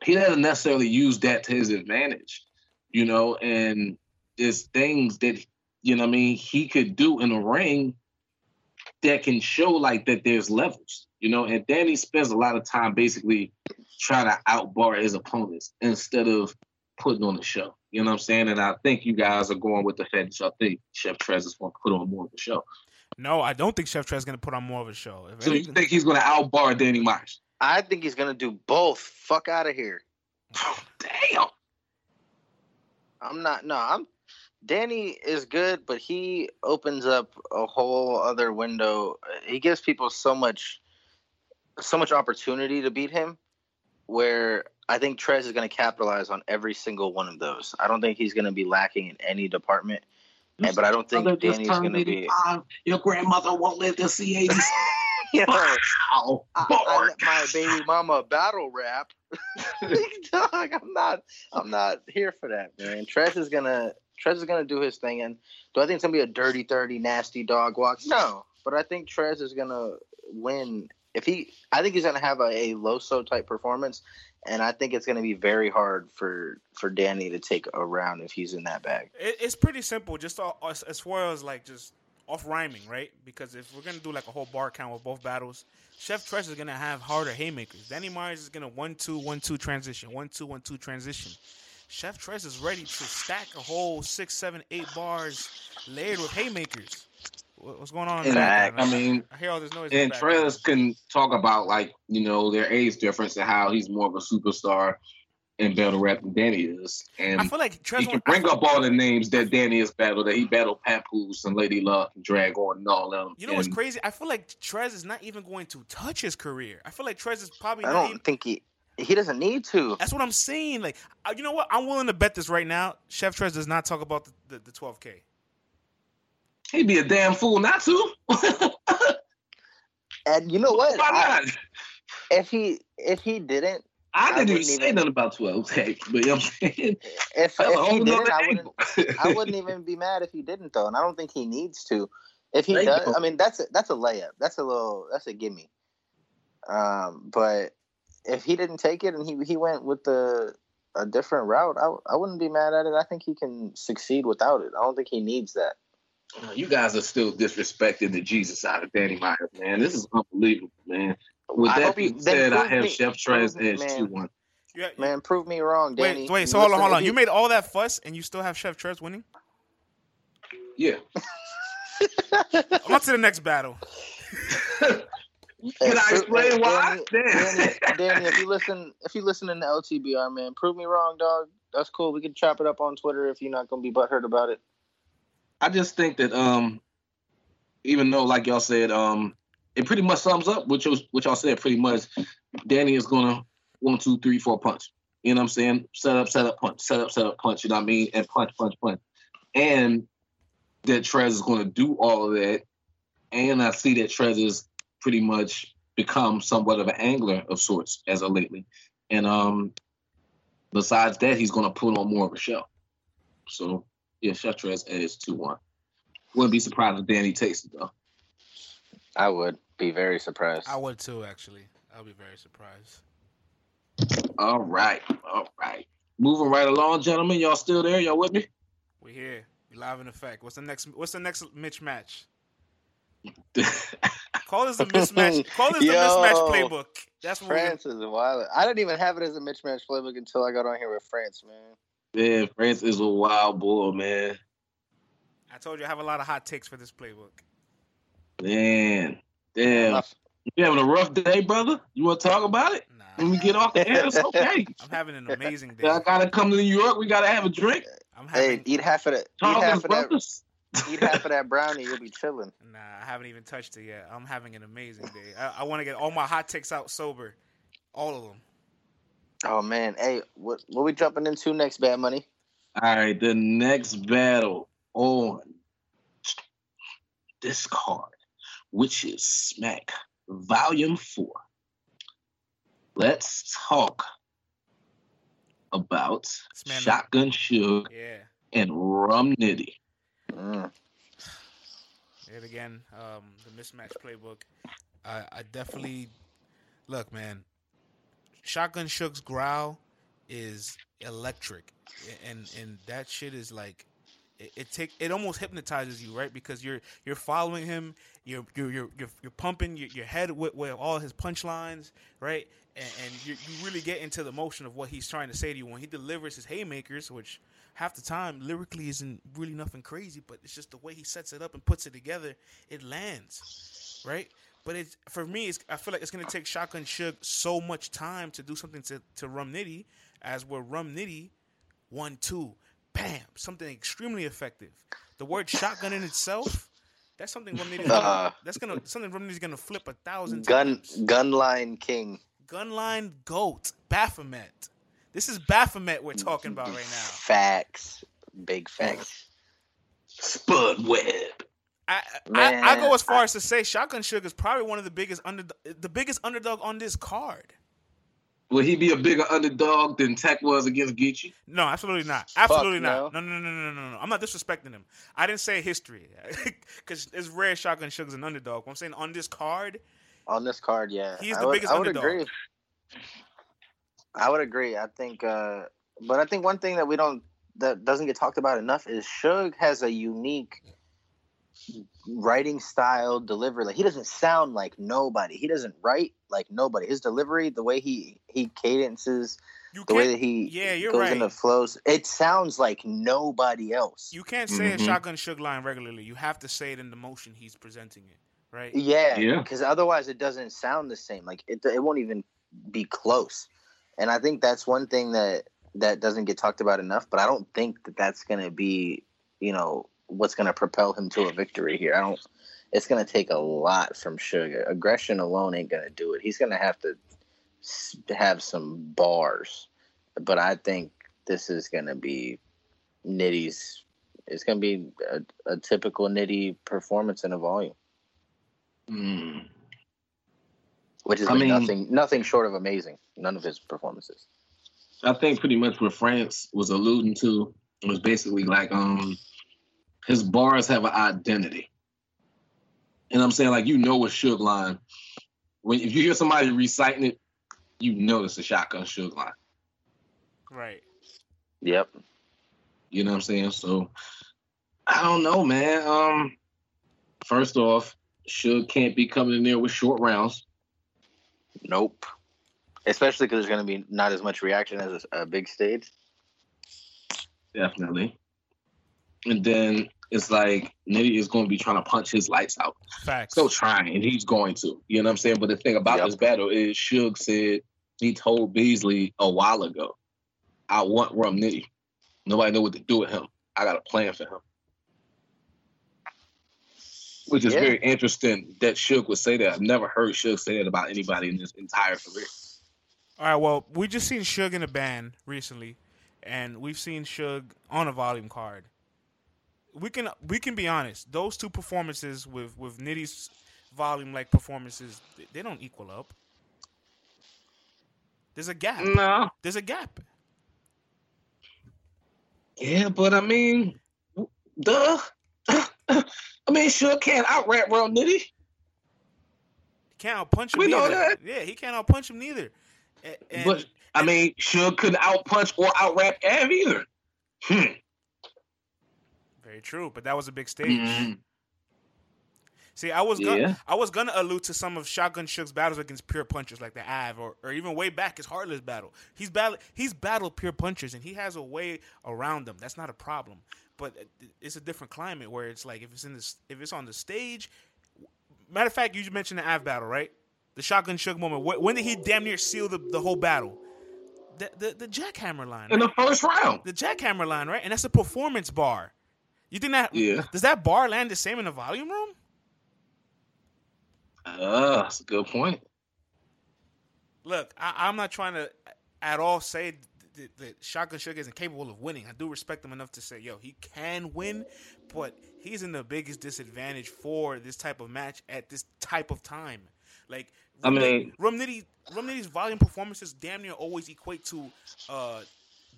he doesn't necessarily use that to his advantage, you know, and there's things that, you know I mean, he could do in a ring that can show like that there's levels, you know, and Danny spends a lot of time basically trying to outbar his opponents instead of putting on a show. You know what I'm saying? And I think you guys are going with the fact that y'all think Chef Trez is going to put on more of a show. No, I don't think Chef Trez is going to put on more of a show. If so anything... you think he's going to outbar Danny Myers? I think he's going to do both. Fuck out of here. Oh, damn. I'm not. No, I'm. Danny is good, but he opens up a whole other window. He gives people so much, so much opportunity to beat him, where I think Trez is going to capitalize on every single one of those. I don't think he's going to be lacking in any department. And, but I don't think Danny's going to be. Your grandmother won't live to see 80. you know, wow, I, I, my baby mama battle rap. Dog, I'm not. I'm not here for that, man. Trez is gonna. Trez is gonna do his thing, and do I think it's gonna be a dirty, thirty, nasty dog walk? No, but I think Trez is gonna win. If he, I think he's gonna have a, a Loso type performance, and I think it's going to be very hard for for Danny to take a round if he's in that bag. it's pretty simple, just as, far as like just off rhyming, right? Because if we're gonna do like a whole bar count with both battles, Chef Trez is gonna have harder haymakers. Danny Myers is gonna one two one two transition, one two one two transition. Chef Trez is ready to stack a whole six, seven, eight bars layered with haymakers. What's going on? And I, I mean, I hear all this noise. And Trez can talk about like you know their age difference and how he's more of a superstar in battle rap than Danny is. And I feel like Trez he can bring up all the names that Danny has battled. That he battled Papoose and Lady Luck and Drag-On and all them. You know and, what's crazy? I feel like Trez is not even going to touch his career. I feel like Trez is probably. I don't even, think he. He doesn't need to. That's what I'm saying. Like, uh, you know what? I'm willing to bet this right now. Chef Trez does not talk about the, the, the 12K. He'd be a damn fool not to. and you know what? Why not? I, if he if he didn't, I didn't even say even, nothing about 12K, but you know what I'm saying? If, if he didn't, I wouldn't, I wouldn't even be mad if he didn't, though. And I don't think he needs to. If he there does, I mean, that's a, that's a layup. That's a little, that's a gimme. Um, but if he didn't take it and he he went with the a different route, I, I wouldn't be mad at it. I think he can succeed without it. I don't think he needs that. Uh, you guys are still disrespecting the Jesus out of Danny Myers, man. This is unbelievable, man. With I that being said, I have me, Chef Trez as two one. Yeah, man, prove me wrong, Danny. Wait, wait. So hold on, hold on. You made all that fuss, and you still have Chef Trez winning? Yeah. I'm on to the next battle. Can I explain why? Danny, Danny, Danny, if you listen, if you listen to the LTBR, man, prove me wrong, dog. That's cool. We can chop it up on Twitter if you're not gonna be butthurt about it. I just think that um, even though, like y'all said, um, it pretty much sums up what you what y'all said. Pretty much, Danny is gonna one, two, three, four punch. You know what I'm saying? Set up, set up, punch, set up, set up, punch. You know what I mean? And punch, punch, punch. And that Trez is gonna do all of that. And I see that Trez is pretty much become somewhat of an angler of sorts as of lately. And um, besides that, he's to put on more of a show. So yeah, Chef Trez is two one. Wouldn't be surprised if Danny takes it though. I would be very surprised. I would too, actually. I'll be very surprised. All right, all right. Moving right along, gentlemen. Y'all still there? Y'all with me? We're here. We live in effect. What's the next? What's the next Mitch match? Call this a mismatch. Call this Yo, the mismatch playbook. That's what France is wild. I didn't even have it as a mismatch playbook until I got on here with France, man. Yeah, France is a wild bull, man. I told you I have a lot of hot takes for this playbook. Man, damn. You having a rough day, brother? You want to talk about it? Nah. When we get off the air, it's okay. I'm having an amazing day. I gotta come to New York. We gotta have a drink. I'm having... Hey, eat half of it. Eat half of that. Eat half of that brownie, you'll be chilling. Nah, I haven't even touched it yet. I'm having an amazing day. I, I want to get all my hot takes out sober, all of them. Oh man, hey, what what we jumping into next, Bad Money? All right, the next battle on this card, which is Smack Volume Four. Let's talk about Smack. Shotgun Suge yeah. and Rum Nitty. Mm. Yet again, um, the mismatch playbook. I, I definitely look, man. Shotgun Suge's growl is electric, and and that shit is like it, it take it almost hypnotizes you, right? Because you're you're following him, you're you're you're you're, you're pumping your, your head with, with all his punchlines, right? And, and you you really get into the motion of what he's trying to say to you when he delivers his haymakers, which half the time lyrically isn't really nothing crazy, but it's just the way he sets it up and puts it together, it lands, right? But it's for me, it's, I feel like it's gonna take Shotgun Suge so much time to do something to to Rum Nitty, as where Rum Nitty one two, bam, something extremely effective. The word shotgun in itself, that's something Rum Nitty's gonna, uh, that's gonna something Rum Nitty's gonna flip a thousand gun times. Gunline King, Gunline Goat, Baphomet. This is Baphomet we're talking about right now. Facts. Big facts. Spud Webb. I, I, I, go as far I, as to say Shotgun Suge is probably one of the biggest under the biggest underdog on this card. Will he be a bigger underdog than Tech was against Geechi? No, absolutely not. Absolutely not. No. no, no, no, no, no, no. I'm not disrespecting him. I didn't say history because it's rare Shotgun Suge's an underdog. I'm saying on this card. On this card, yeah, he's the would, biggest I would underdog. Agree. I would agree. I think, uh, but I think one thing that we don't that doesn't get talked about enough is Suge has a unique writing style, delivery. Like he doesn't sound like nobody. He doesn't write like nobody. His delivery, the way he he cadences You the way that he yeah, you're goes right. into flows, it sounds like nobody else. You can't say mm-hmm. a shotgun Suge line regularly. You have to say it in the motion he's presenting it, right? Yeah, yeah. Because otherwise, it doesn't sound the same. Like it, it won't even be close. And I think that's one thing that that doesn't get talked about enough. But I don't think that that's going to be, you know, what's going to propel him to a victory here. I don't. It's going to take a lot from Sugar. Aggression alone ain't going to do it. He's going to have to have some bars. But I think this is going to be Nitty's. It's going to be a, a, typical Nitty performance in a volume. Mm. Which is nothing, nothing short of amazing. None of his performances. I think pretty much what France was alluding to was basically like um his bars have an identity. And I'm saying like you know a Suge line. When if you hear somebody reciting it, you know it's a shotgun Suge line. Right. Yep. You know what I'm saying? So I don't know, man. Um first off, Suge can't be coming in there with short rounds. Nope. Especially because there's going to be not as much reaction as a, a big stage. Definitely. And then it's like Nitty is going to be trying to punch his lights out. Facts. Still trying, and he's going to. You know what I'm saying? But the thing about yep. this battle is Suge said he told Beasley a while ago, I want Rum Nitty. Nobody know what to do with him. I got a plan for him. Which is yeah. very interesting that Suge would say that. I've never heard Suge say that about anybody in his entire career. All right, well, we just seen Suge in a band recently, and we've seen Suge on a volume card. We can we can be honest; those two performances with with Nitty's volume like performances, they don't equal up. There's a gap. No, there's a gap. Yeah, but I mean, duh. I mean, sure can't out rap Rum Nitty. Can't out punch him. We know that. Yeah, he can't out punch him neither. And, but I mean, Suge couldn't out punch or out rap Av either. Hmm. Very true, but that was a big stage. Mm-hmm. See, I was gonna, yeah. I was gonna allude to some of Shotgun Suge's battles against pure punchers like the Av, or, or even way back his Heartless battle. He's battled he's battled pure punchers, and he has a way around them. That's not a problem, but it's a different climate where it's like if it's in this if it's on the stage. Matter of fact, you mentioned the Av battle, right? The Shotgun Suge moment. When did he damn near seal the, the whole battle? The, the, the jackhammer line. Right? In the first round. The jackhammer line, right? And that's a performance bar. You think that yeah. does that bar land the same in the volume room? Uh, that's a good point. Look, I, am not trying to at all say that, that Shotgun Sugar isn't capable of winning. I do respect him enough to say, yo, he can win, but he's in the biggest disadvantage for this type of match at this type of time. Like, I mean, Rum Nitty, Rum Nitty's volume performances damn near always equate to uh,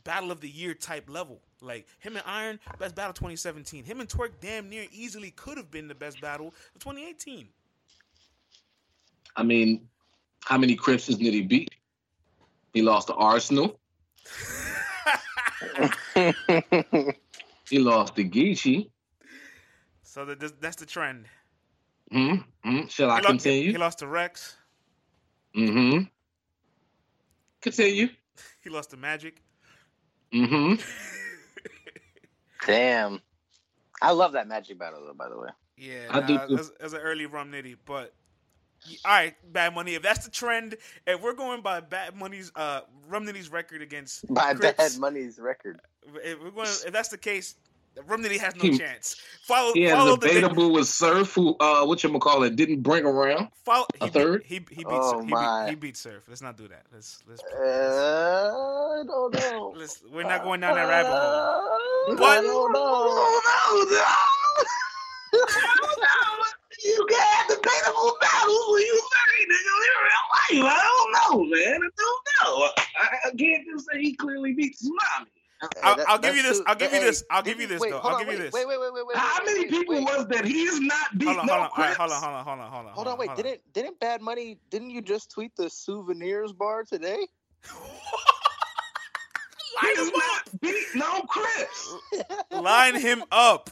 battle of the year type level. Like him and Iron, best battle 2017. Him and Twork damn near easily could have been the best battle of 2018. I mean, how many Crips does Nitty beat? He lost to Arsonal. he lost to Geechi. So that, that's the trend. Hmm. hmm Shall he I lost, continue? He lost to Rex. Mm-hmm. Continue. He lost to Magic. Hmm. Damn. I love that Magic battle though. By the way. Yeah, I nah, do. As, as an early Rum Nitty, but all right, Bad Money. If that's the trend, if we're going by Bad Money's uh Rum Nitty's record against by Crips, Bad Money's record, if we're going, if that's the case, Rum Nitty has no he, chance. Follow. Yeah, follow debatable the, with Surf, who uh, what you call it, didn't bring around. Follow, a he, third. He he, he beat oh, Surf. He beat, he beat Surf. Let's not do that. Let's let's. Uh, I don't know. Let's, we're not going down that rabbit hole. Uh, but, I don't know. I don't know. you can have debatable battles when you married nigga in real life. I don't know, man. I don't know. I, I can't just say he clearly beats his mommy. I'll, that, I'll give you this. I'll give you this. I'll give you this. Wait, though. I'll give you this. Wait, wait, wait, wait, wait. How many people was that he's not beat hold on, no hold on, Crips? hold on, hold on, hold on, hold on. Hold on, wait. Didn't didn't Bad Money? Didn't you just tweet the souvenirs bar today? Line him up. Beat no Crips. Line him up.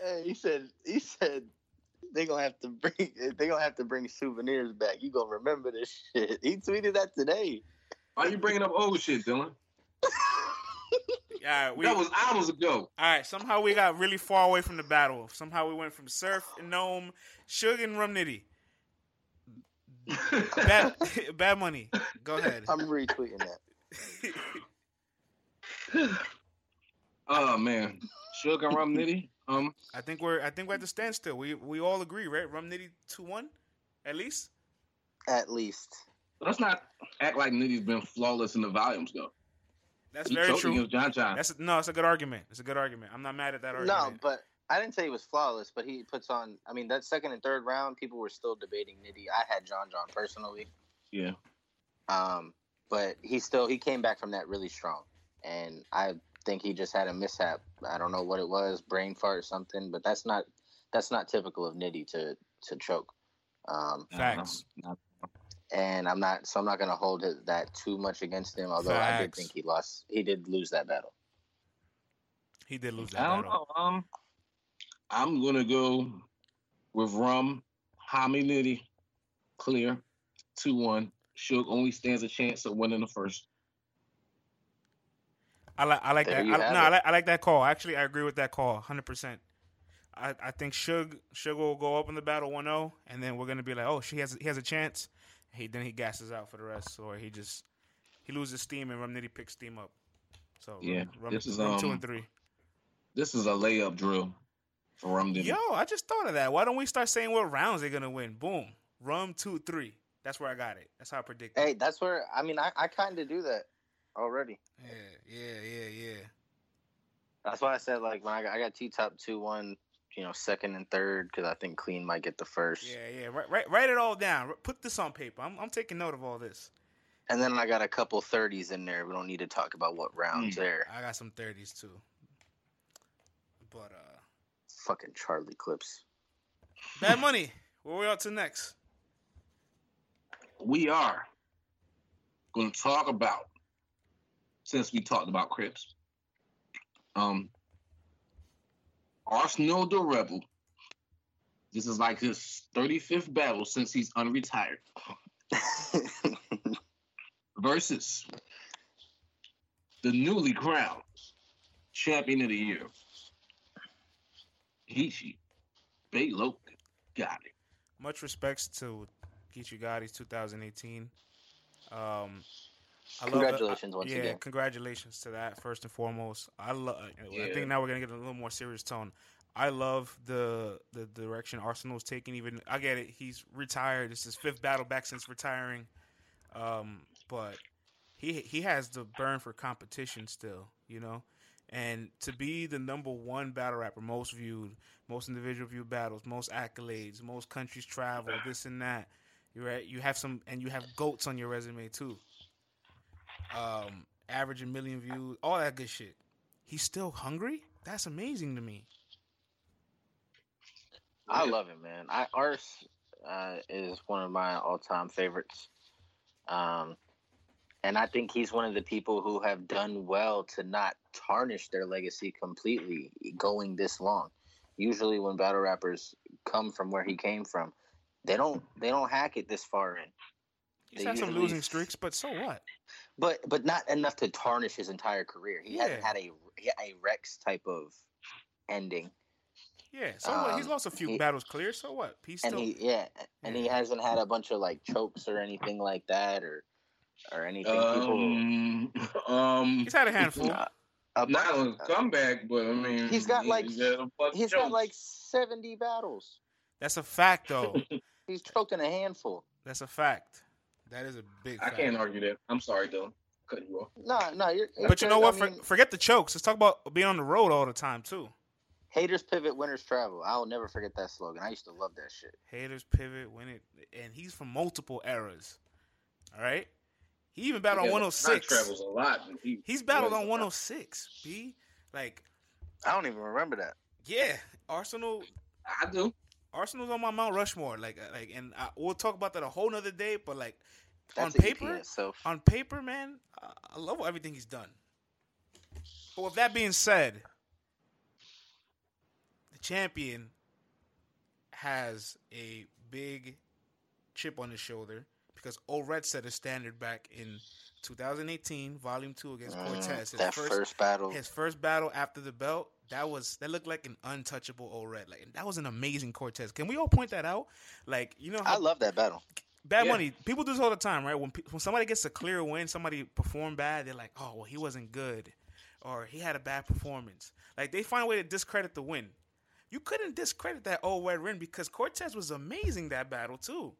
Hey, he said. He said they gonna have to bring they gonna have to bring souvenirs back. You gonna remember this shit. He tweeted that today. Why you bringing up old shit, Dylan? Yeah, we, that was hours ago. All right, somehow we got really far away from the battle. Somehow we went from Surf and Gnome, Sugar and Rum Nitty. bad, bad money. Go ahead. I'm retweeting that. oh man, Sugar and Rum Nitty. Um, I think we're I think we're at the standstill. We we all agree, right? Rum Nitty two one, at least. At least. Let's not act like Nitty's been flawless in the volumes though. That's he very true. John John. That's a, no, it's a good argument. It's a good argument. I'm not mad at that argument. No, but I didn't say he was flawless, but he puts on. I mean, that second and third round, people were still debating Nitty. I had John John personally. Yeah. Um, but he still he came back from that really strong, and I think he just had a mishap. I don't know what it was, brain fart or something, but that's not that's not typical of Nitty to to choke. Um, Facts. And I'm not, so I'm not going to hold it, that too much against him. Although Facts. I did think he lost, he did lose that battle. He did lose that I don't battle. Know, um, I'm gonna go with Rum, Hami Nitty, clear, two one. Suge only stands a chance of winning the first. I like I like there that. I, no, I like, I like that call. Actually, I agree with that call, hundred percent. I, I think Suge Suge will go up in the battle 1-0, and then we're gonna be like, oh, she has he has a chance. He then he gasses out for the rest, or he just he loses steam and Rum Nitty picks steam up. So yeah, Rum, this is Rum um, two and three. This is a layup drill for Rum Yo, I just thought of that. Why don't we start saying what rounds they're gonna win? Boom, Rum two three. That's where I got it. That's how I predict. Hey, that's where I mean I, I kind of do that already. Yeah, yeah, yeah, yeah. That's why I said like when I got, I got T top two one, you know, second and third because I think Clean might get the first. Yeah, yeah. Write, write, write it all down. Put this on paper. I'm I'm taking note of all this. And then I got a couple thirties in there. We don't need to talk about what rounds mm. there. I got some thirties too. But uh, fucking Charlie clips. Bad money. Where we up to next? We are going to talk about since we talked about Crips. Um, Arsonal the Rebel. This is like his 35th battle since he's unretired. Versus the newly crowned champion of the year, Geechi Baylo Gotti. Much respects to Geechi Gotti's 2018. Um, I congratulations love once yeah, again. congratulations to that first and foremost. I love. Yeah. I think now we're gonna get a little more serious tone. I love the the direction Arsonal's taking. Even I get it. He's retired. It's his fifth battle back since retiring. Um, but he he has the burn for competition still. You know, and to be the number one battle rapper, most viewed, most individual view battles, most accolades, most countries travel, this and that. You're right. You have some, and you have goats on your resume too um, average a million views, all that good shit. He's still hungry. That's amazing to me. I love him, man. I Ars uh, is one of my all-time favorites, um, and I think he's one of the people who have done well to not tarnish their legacy completely, going this long. Usually, when battle rappers come from where he came from, they don't they don't hack it this far in. He's had some losing streaks, but so what? But but not enough to tarnish his entire career. He yeah. hasn't had a a Rex type of ending. Yeah, so um, what? He's um, lost a few he, battles clear. So what? He's still... and he yeah, and he hasn't had a bunch of like chokes or anything like that, or or anything. Um, People, um, he's had a handful. Not, a, not a comeback, but I mean, he's got like he's, he's got like seventy battles. That's a fact, though. he's choked in a handful. That's a fact. That is a big. I can't argue that. I'm sorry, Dylan. Cutting you off. No, no, you're. But you know what? I mean, forget the chokes. Let's talk about being on the road all the time too. Haters pivot, winners travel. I'll never forget that slogan. I used to love that shit. Haters pivot, win it, and he's from multiple eras. All right. He even battled on 106. Travels a lot. He, he's battled on 106. B like. I don't even remember that. Yeah, Arsonal. I do. Arsonal's on my Mount Rushmore. Like, uh, like, and I, we'll talk about that a whole nother day. But like, That's on paper, on paper, man, I, love everything he's done. But with that being said, the champion has a big chip on his shoulder because Old Red set a standard back in 2018, Volume Two against mm, Cortez. His that first, first, battle, his first battle after the belt, that was that looked like an untouchable Old Red. Like that was an amazing Cortez. Can we all point that out? Like you know, how, I love that battle. Bad yeah. money. People do this all the time, right? When when somebody gets a clear win, somebody performed bad, they're like, "Oh, well, he wasn't good," or "He had a bad performance." Like they find a way to discredit the win. You couldn't discredit that old red win because Cortez was amazing that battle too.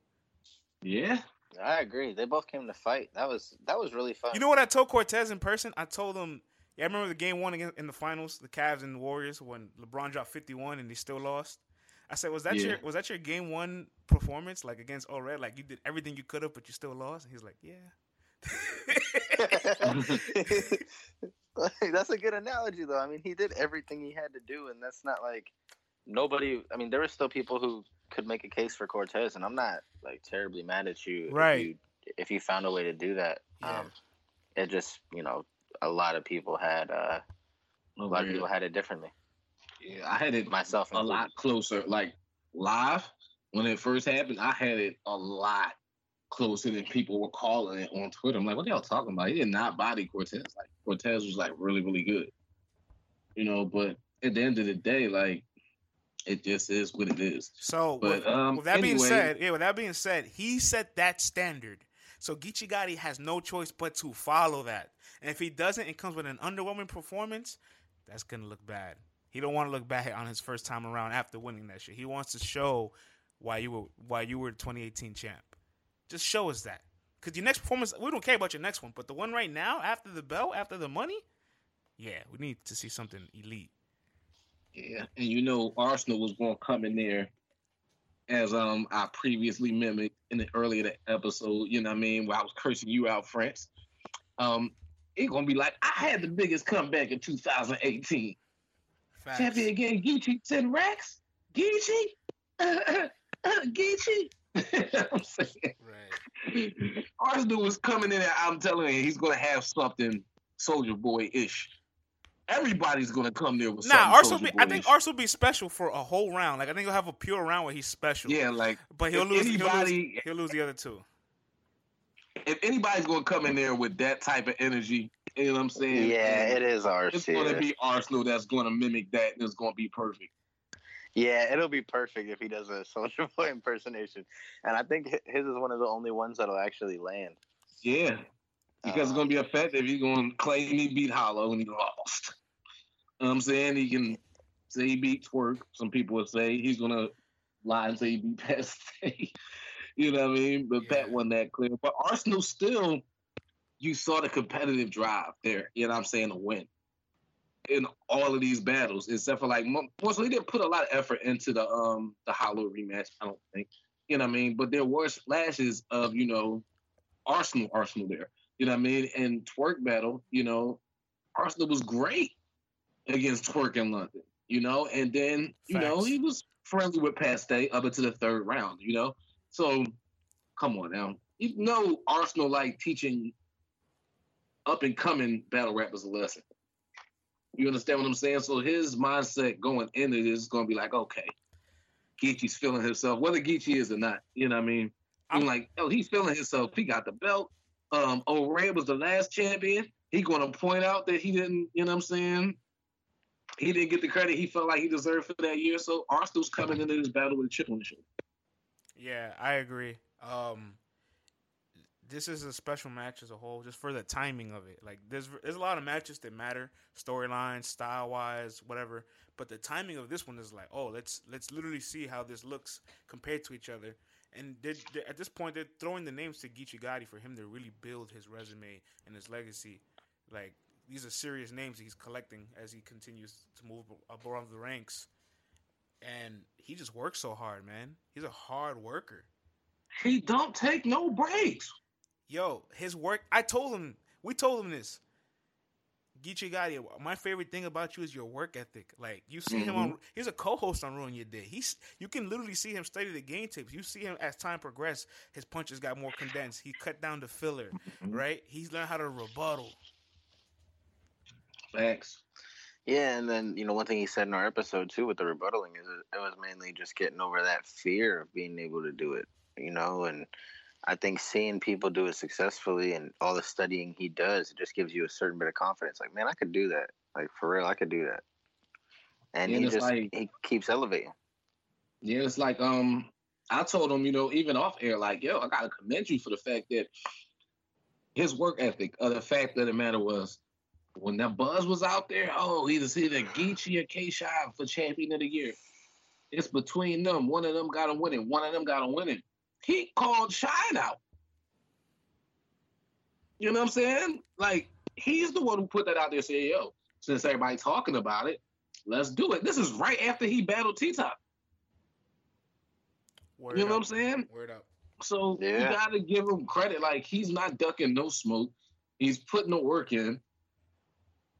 Yeah, I agree. They both came to fight. That was that was really fun. You know what I told Cortez in person? I told him, yeah, I remember the game one in the finals, the Cavs and the Warriors when LeBron dropped fifty one and they still lost. I said, was that yeah. your was that your game one performance like against All Red? Like you did everything you could have, but you still lost. And he's like, yeah. that's a good analogy, though. I mean, he did everything he had to do, and that's not like nobody. I mean, there were still people who could make a case for Cortez, and I'm not like terribly mad at you, right? If you, if you found a way to do that, yeah. um, it just you know a lot of people had uh, a lot of people had it differently. Yeah, I had it myself a lot closer. Like live when it first happened, I had it a lot closer than people were calling it on Twitter. I'm like, what are y'all talking about? He did not body Cortez. Like Cortez was like really, really good. You know, but at the end of the day, like it just is what it is. So, but with, um, with that anyway, being said, yeah, with that being said, he set that standard. So Geechi Gotti has no choice but to follow that. And if he doesn't, it comes with an underwhelming performance. That's gonna look bad. He don't want to look back on his first time around after winning that shit. He wants to show why you were why you were the 2018 champ. Just show us that. Because your next performance, we don't care about your next one, but the one right now, after the belt, after the money, yeah, we need to see something elite. Yeah, and you know Arsonal was going to come in there as um I previously mimicked in the earlier episode. You know what I mean? Where I was cursing you out, France. Um, it's gonna be like I had the biggest comeback in 2018. Facts. Champion again, Geechi, ten racks. Geechi, uh, uh, uh, Geechi. I'm saying. Right. Arsonal was coming in, and I'm telling you, he's gonna have something Soldier Boy ish everybody's gonna come there with nah. Arsonal, be, I think Arsonal be special for a whole round. Like I think he'll have a pure round where he's special. Yeah, like but he'll lose, anybody, he'll lose. He'll lose the other two. If anybody's gonna come in there with that type of energy, you know what I'm saying? Yeah, it is Arsonal. It's gonna be Arsonal that's gonna mimic that, and it's gonna be perfect. Yeah, it'll be perfect if he does a Soldier Boy impersonation, and I think his is one of the only ones that'll actually land. Yeah, because it's gonna be uh, effective. He's gonna claim he beat Hollow and he lost. You know what I'm saying he can say he beat Twork. Some people would say he's gonna lie and say he beat Pat Stay. you know what I mean? But yeah. Pat won that clear. But Arsonal still, you saw the competitive drive there. You know what I'm saying to win in all of these battles, except for like most. He didn't put a lot of effort into the um the Hollow rematch. I don't think. You know what I mean? But there were splashes of you know Arsonal, Arsonal there. You know what I mean? And Twork battle, you know, Arsonal was great against Twork in London, you know, and then, you Facts. know, he was friendly with Pat Stay up into the third round, you know. So come on now. You know Arsonal like teaching up and coming battle rappers a lesson. You understand what I'm saying? So his mindset going into this is gonna be like, okay, Geechi's feeling himself, whether Geechi is or not. You know what I mean? I'm like, oh, he's feeling himself. He got the belt um, O-Red was the last champion. He going to point out that he didn't, you know what I'm saying? He didn't get the credit he felt like he deserved for that year. So Arsonal's coming into this battle with a chip on the shoulder. Yeah, I agree. Um, this is a special match as a whole, just for the timing of it. Like there's there's a lot of matches that matter, storyline, style wise, whatever. But the timing of this one is like, oh, let's let's literally see how this looks compared to each other. And they're, they're, at this point, they're throwing the names to Geechi Gotti for him to really build his resume and his legacy. Like these are serious names he's collecting as he continues to move above the ranks. And he just works so hard, man. He's a hard worker. He don't take no breaks. Yo, his work. I told him. We told him this. Geechi Gotti, my favorite thing about you is your work ethic. Like you see mm-hmm. him on, he's a co-host on Ruin Your Day. He's you can literally see him study the game tapes. You see him as time progressed, his punches got more condensed. He cut down the filler, mm-hmm. right? He's learned how to rebuttal. Thanks. Yeah, and then you know one thing he said in our episode too with the rebuttaling is it, it was mainly just getting over that fear of being able to do it. You know, and I think seeing people do it successfully and all the studying he does, it just gives you a certain bit of confidence. Like, man, I could do that. Like for real, I could do that. And yeah, he just like, he keeps elevating. Yeah, it's like um I told him, you know, even off air, like, yo, I gotta commend you for the fact that his work ethic, or the fact of the matter was when that buzz was out there, oh, he's either see the Geechi or K-Shine for champion of the year. It's between them. One of them got him winning. One of them got him win it. He called Shine out. You know what I'm saying? Like he's the one who put that out there. Saying, "Yo, since everybody's talking about it, let's do it." This is right after he battled T Top. You know up. what I'm saying? Word up. So yeah. you got to give him credit. Like he's not ducking no smoke. He's putting the work in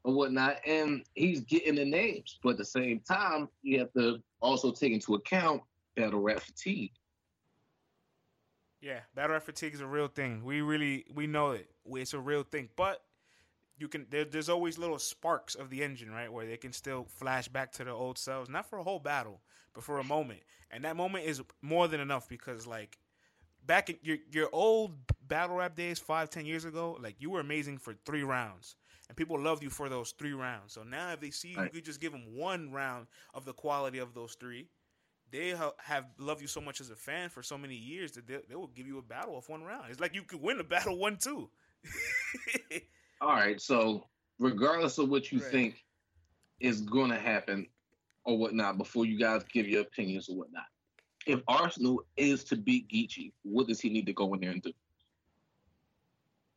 or whatnot, and he's getting the names. But at the same time, you have to also take into account battle rap fatigue. Yeah, battle rap fatigue is a real thing. We really we know it. It's a real thing, but you can there, there's always little sparks of the engine, right, where they can still flash back to the old selves, not for a whole battle, but for a moment. And that moment is more than enough because like back in your your old battle rap days, five ten years ago, like you were amazing for three rounds and people loved you for those three rounds. So now, if they see right. you could just give them one round of the quality of those three, they ha- have loved you so much as a fan for so many years that they, they will give you a battle of one round. It's like you could win a battle one two. All right, so regardless of what you right. think is going to happen or whatnot, before you guys give your opinions or whatnot, if Arsonal is to beat Geechi, what does he need to go in there and do?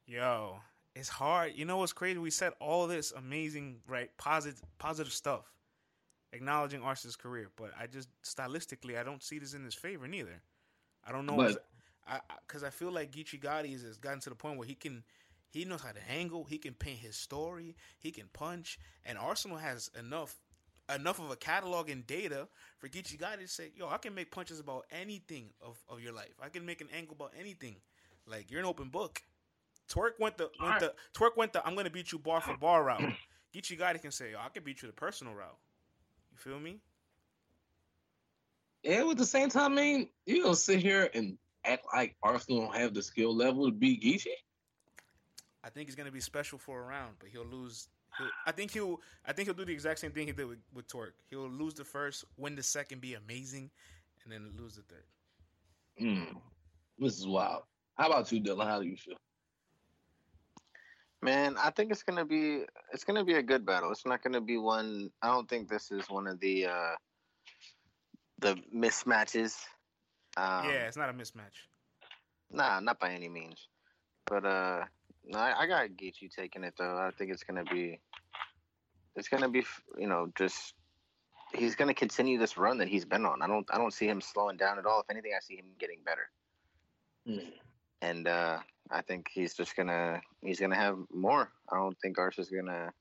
Yo, it's hard. You know what's crazy? We said all this amazing, right? Positive, positive stuff, acknowledging Arson's career, but I just stylistically, I don't see this in his favor neither. I don't know, but, I because I, I, feel like Geechi Gotti has gotten to the point where he can, he knows how to angle, he can paint his story, he can punch, and Arsonal has enough enough of a catalog and data for Geechi Gotti to say, yo, I can make punches about anything of, of your life. I can make an angle about anything. Like you're an open book. Twork went the went the Twork went the I'm gonna beat you bar for bar route. Geechi Gotti can say, oh, I can beat you the personal route. You feel me? Yeah, with the same time, I mean, you don't sit here and act like Arsonal don't have the skill level to beat Geechi. I think he's gonna be special for a round, but he'll lose. He'll, I think he'll. I think he'll do the exact same thing he did with, with Twork. He'll lose the first, win the second, be amazing, and then lose the third. Hmm. This is wild. How about you, Dylan? How do you feel? Man, I think it's gonna be it's gonna be a good battle. It's not gonna be one. I don't think this is one of the uh the mismatches. Um, yeah, it's not a mismatch. Nah, not by any means. But uh, no, I, I got Geechi taking it though. I think it's gonna be it's gonna be you know just he's gonna continue this run that he's been on. I don't I don't see him slowing down at all. If anything, I see him getting better. Mm. And uh, I think he's just gonna he's gonna have more. I don't think Arsh is gonna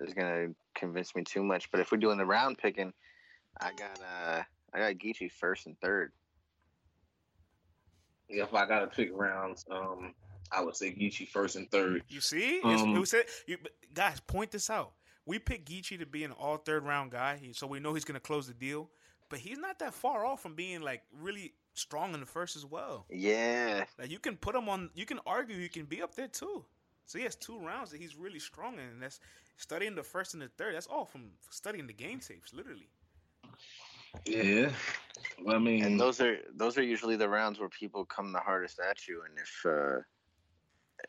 is gonna convince me too much. But if we're doing the round picking, I got uh I got Geechi first and third. Yeah, if I gotta pick rounds, um, I would say Geechi first and third. You see, um, who said you guys point this out? We picked Geechi to be an all third round guy, so we know he's gonna close the deal. But he's not that far off from being like really strong in the first as well. Yeah. Like you can put him on. You can argue he can be up there too. So he has two rounds that he's really strong in. And that's studying the first and the third. That's all from studying the game tapes, literally. Yeah. Well, I mean, and those are those are usually the rounds where people come the hardest at you. And if uh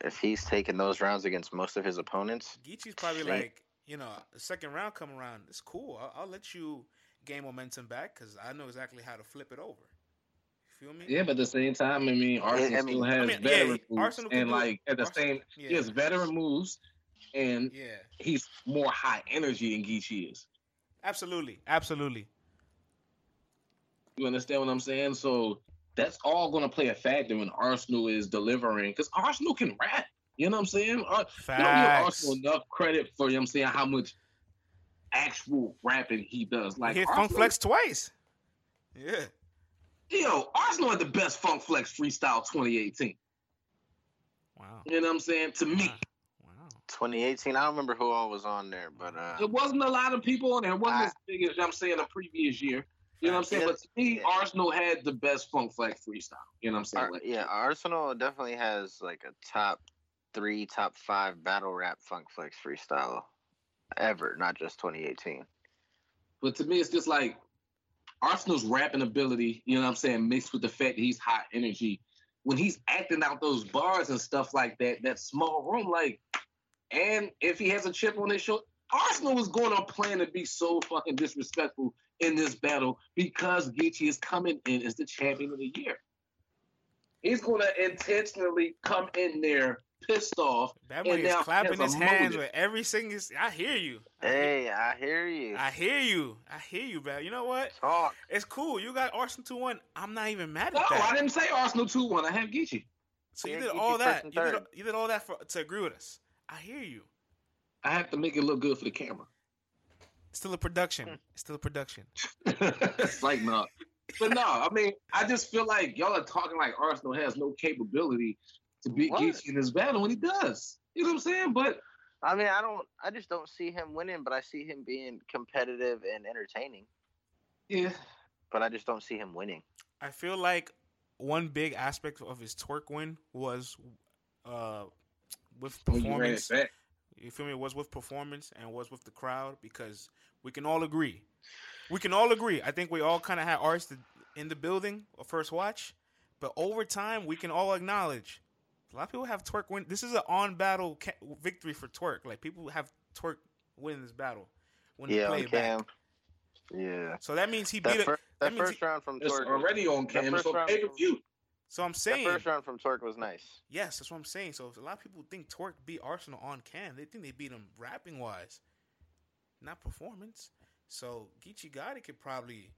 if he's taking those rounds against most of his opponents, Geechi's probably like, you know, the second round come around, it's cool. I'll, I'll let you gain momentum back because I know exactly how to flip it over feel me? Yeah, but at the same time, I mean, Arsonal I mean, still has I mean, veteran yeah, moves, and like at the Arsonal, same, yeah. he has veteran moves, and yeah, he's more high energy than Geechi is. Absolutely, absolutely. You understand what I'm saying? So that's all going to play a factor when Arsonal is delivering, because Arsonal can rap. You know what I'm saying? Facts. You don't give Arsonal enough credit for you know what I'm saying how much actual rapping he does. Like he hit Funk Flex twice. Yeah. Yo, Arsonal had the best Funk Flex freestyle 2018. Wow. You know what I'm saying? To me. Wow. 2018, I don't remember who all was on there, but uh, it wasn't a lot of people on there. It wasn't I, as big as I'm saying the previous year. You know what I'm saying? But to me, yeah. Arsonal had the best Funk Flex freestyle. You know what I'm saying? Ar- like, yeah, Arsonal definitely has like a top three, top five battle rap Funk Flex freestyle ever, not just 2018. But to me, it's just like Arsonal's rapping ability, you know what I'm saying, mixed with the fact that he's high energy. When he's acting out those bars and stuff like that, that small room, like, and if he has a chip on his shoulder, Arsonal was going on plan to be so fucking disrespectful in this battle because Geechi is coming in as the champion of the year. He's going to intentionally come in there pissed off. That boy is clapping his hands with every single. I hear you. Hey, I hear you. I hear you. I hear you, bro. You know what? Talk. It's cool. You got Arsonal two one. I'm not even mad at no, that. No, I didn't say Arsonal two one. I have Geechi. So you did all that. You did, you did all that for, to agree with us. I hear you. I have to make it look good for the camera. It's still a production. Hmm. It's still a production. it's like no. But no, I mean, I just feel like y'all are talking like Arsonal has no capability to beat Geechi in this battle when he does. You know what I'm saying? But I mean, I don't. I just don't see him winning, but I see him being competitive and entertaining. Yeah. But I just don't see him winning. I feel like one big aspect of his Twork win was uh, with performance. You feel me? It Was with performance and was with the crowd because we can all agree. We can all agree. I think we all kind of had ours in the building, a first watch, but over time we can all acknowledge a lot of people have Twork win. This is an on battle ca- victory for Twork. Like people have Twork win this battle when yeah, play Cam. Back. Yeah. So that means he that beat fir- that, that first he, round from Twork. It's already on Cam. So pay per view. So I'm saying the first round from Twork was nice. Yes, that's what I'm saying. So a lot of people think Twork beat Arsonal on Cam. They think they beat him rapping wise, not performance. So Geechi Gotti could probably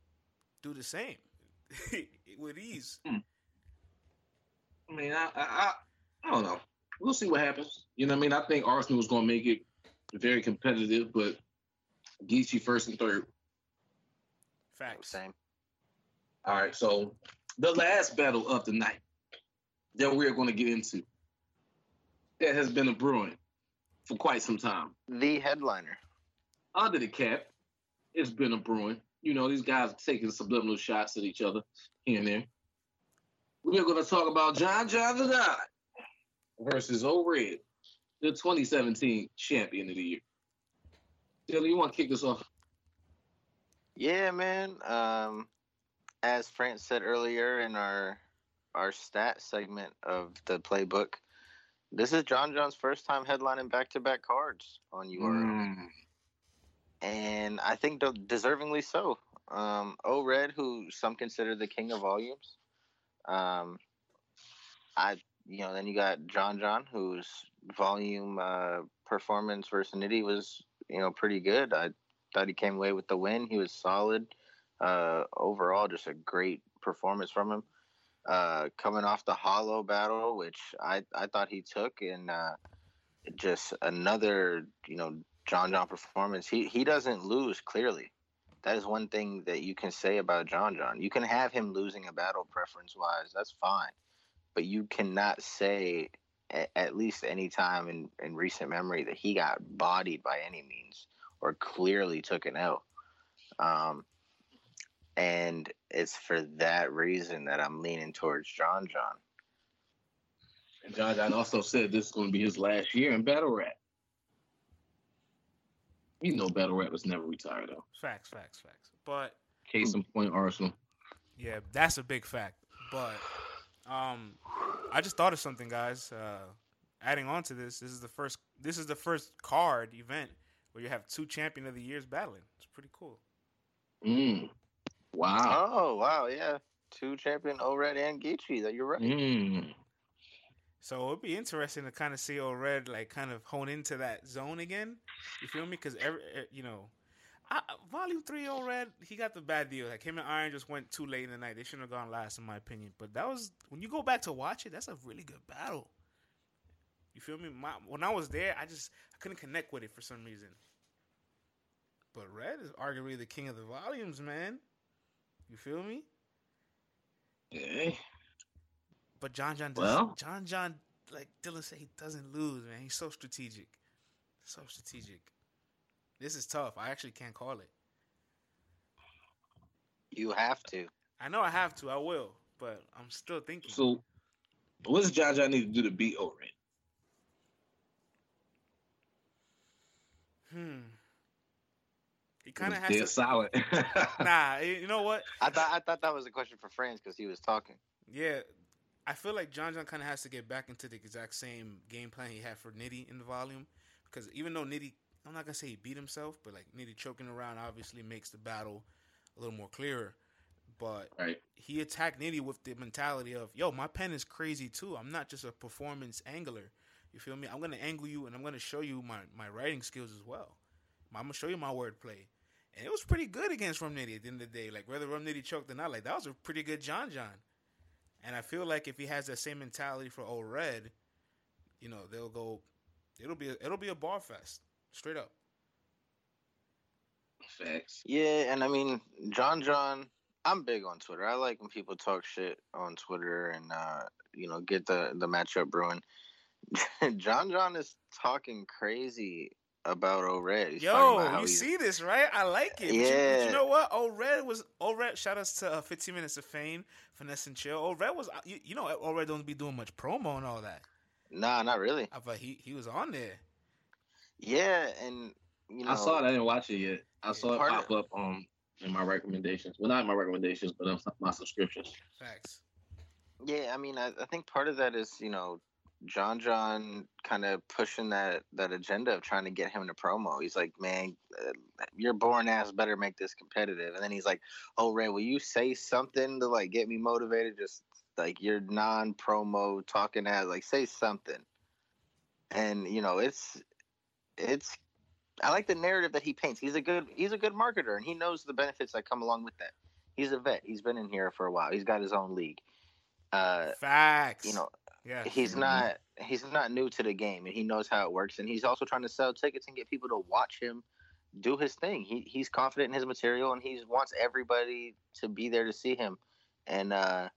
do the same with ease. Hmm. I mean, I, I I don't know. We'll see what happens. You know what I mean? I think Arsonal is going to make it very competitive, but Geechi first and third. Facts. Same. All right. So the last battle of the night that we're going to get into that has been a brewing for quite some time. The headliner. Under the cap, it's been a brewing. You know, these guys are taking subliminal shots at each other here and there. We're going to talk about John John Da Don versus O-Red, the 2017 champion of the year. Dylan, you want to kick this off? Yeah, man. Um, as France said earlier in our our stat segment of the playbook, this is John John's first time headlining back to back cards on URL. Mm. And I think deservingly so. Um, O Red, who some consider the king of volumes, um, I you know, then you got John John, whose volume uh, performance versus Nitty was, you know, pretty good. I thought he came away with the win. He was solid. Uh, overall, just a great performance from him. Uh, coming off the hollow battle, which I, I thought he took, and uh, just another, you know, John John performance. He he doesn't lose clearly. That is one thing that you can say about John John. You can have him losing a battle preference wise. That's fine but you cannot say at, at least any time in, in recent memory that he got bodied by any means or clearly took an L. Um, and it's for that reason that I'm leaning towards John John. And John John also said this is going to be his last year in battle rap. You know, battle rap was never retired though. Facts, facts, facts. But case in point, Arsonal. Yeah, that's a big fact. But um, I just thought of something, guys. Uh, adding on to this, this is the first. This is the first card event where you have two champion of the years battling. It's pretty cool. Mm. Wow. Oh wow, yeah, two champion O-Red and Geechi. That you're right. Mm. So it'd be interesting to kind of see O-Red like kind of hone into that zone again. You feel me? Because every eh, you know I, Volume three, O-Red, he got the bad deal. Like him and Iron just went too late in the night. They shouldn't have gone last, in my opinion. But that was when you go back to watch it. That's a really good battle. You feel me? My, when I was there, I just I couldn't connect with it for some reason. But Red is arguably the king of the volumes, man. You feel me? Yeah. But John John, does, well, John John, like Dylan said, he doesn't lose, man. He's so strategic, so strategic. This is tough. I actually can't call it. You have to. I know I have to. I will, but I'm still thinking. So, what does John John need to do to beat O-Red? Hmm. He kind of has to. solid. nah, you know what? I thought I thought that was a question for friends because he was talking. Yeah, I feel like John John kind of has to get back into the exact same game plan he had for Nitty in the volume, because even though Nitty, I'm not gonna say he beat himself, but like Nitty choking around obviously makes the battle a little more clearer. But right. he attacked Nitty with the mentality of, "Yo, my pen is crazy too. I'm not just a performance angler. You feel me? I'm gonna angle you, and I'm gonna show you my my writing skills as well. I'm gonna show you my wordplay." And it was pretty good against Rum Nitty at the end of the day. Like whether Rum Nitty choked or not, like that was a pretty good John John. And I feel like if he has that same mentality for O-Red, you know, they'll go. It'll be a, it'll be a bar fest, straight up. Facts. Yeah, and I mean John John. I'm big on Twitter. I like when people talk shit on Twitter and uh, you know get the the matchup brewing. John John is talking crazy about O Red. Yo, you see this, right? I like it. Yeah. But you, but you know what? O Red was O Red. Shout outs to uh, 15 minutes of fame, finesse and chill. O Red was uh, you, you know O Red don't be doing much promo and all that. Nah, not really. I thought he he was on there. Yeah, and you know, I saw it. I didn't watch it yet. I saw it pop of- up um in my recommendations. Well, not in my recommendations, but on my subscriptions. Facts. Yeah, I mean, I, I think part of that is you know John John kind of pushing that that agenda of trying to get him to promo. He's like, man, uh, your boring ass better make this competitive. And then he's like, oh Ray, will you say something to like get me motivated? Just like your non-promo talking ass, like say something. And you know, it's it's. I like the narrative that he paints. He's a good he's a good marketer, and he knows the benefits that come along with that. He's a vet. He's been in here for a while. He's got his own league. Uh, Facts. you know, yeah. he's not he's not new to the game and he knows how it works and he's also trying to sell tickets and get people to watch him do his thing he, he's confident in his material and he wants everybody to be there to see him and uh,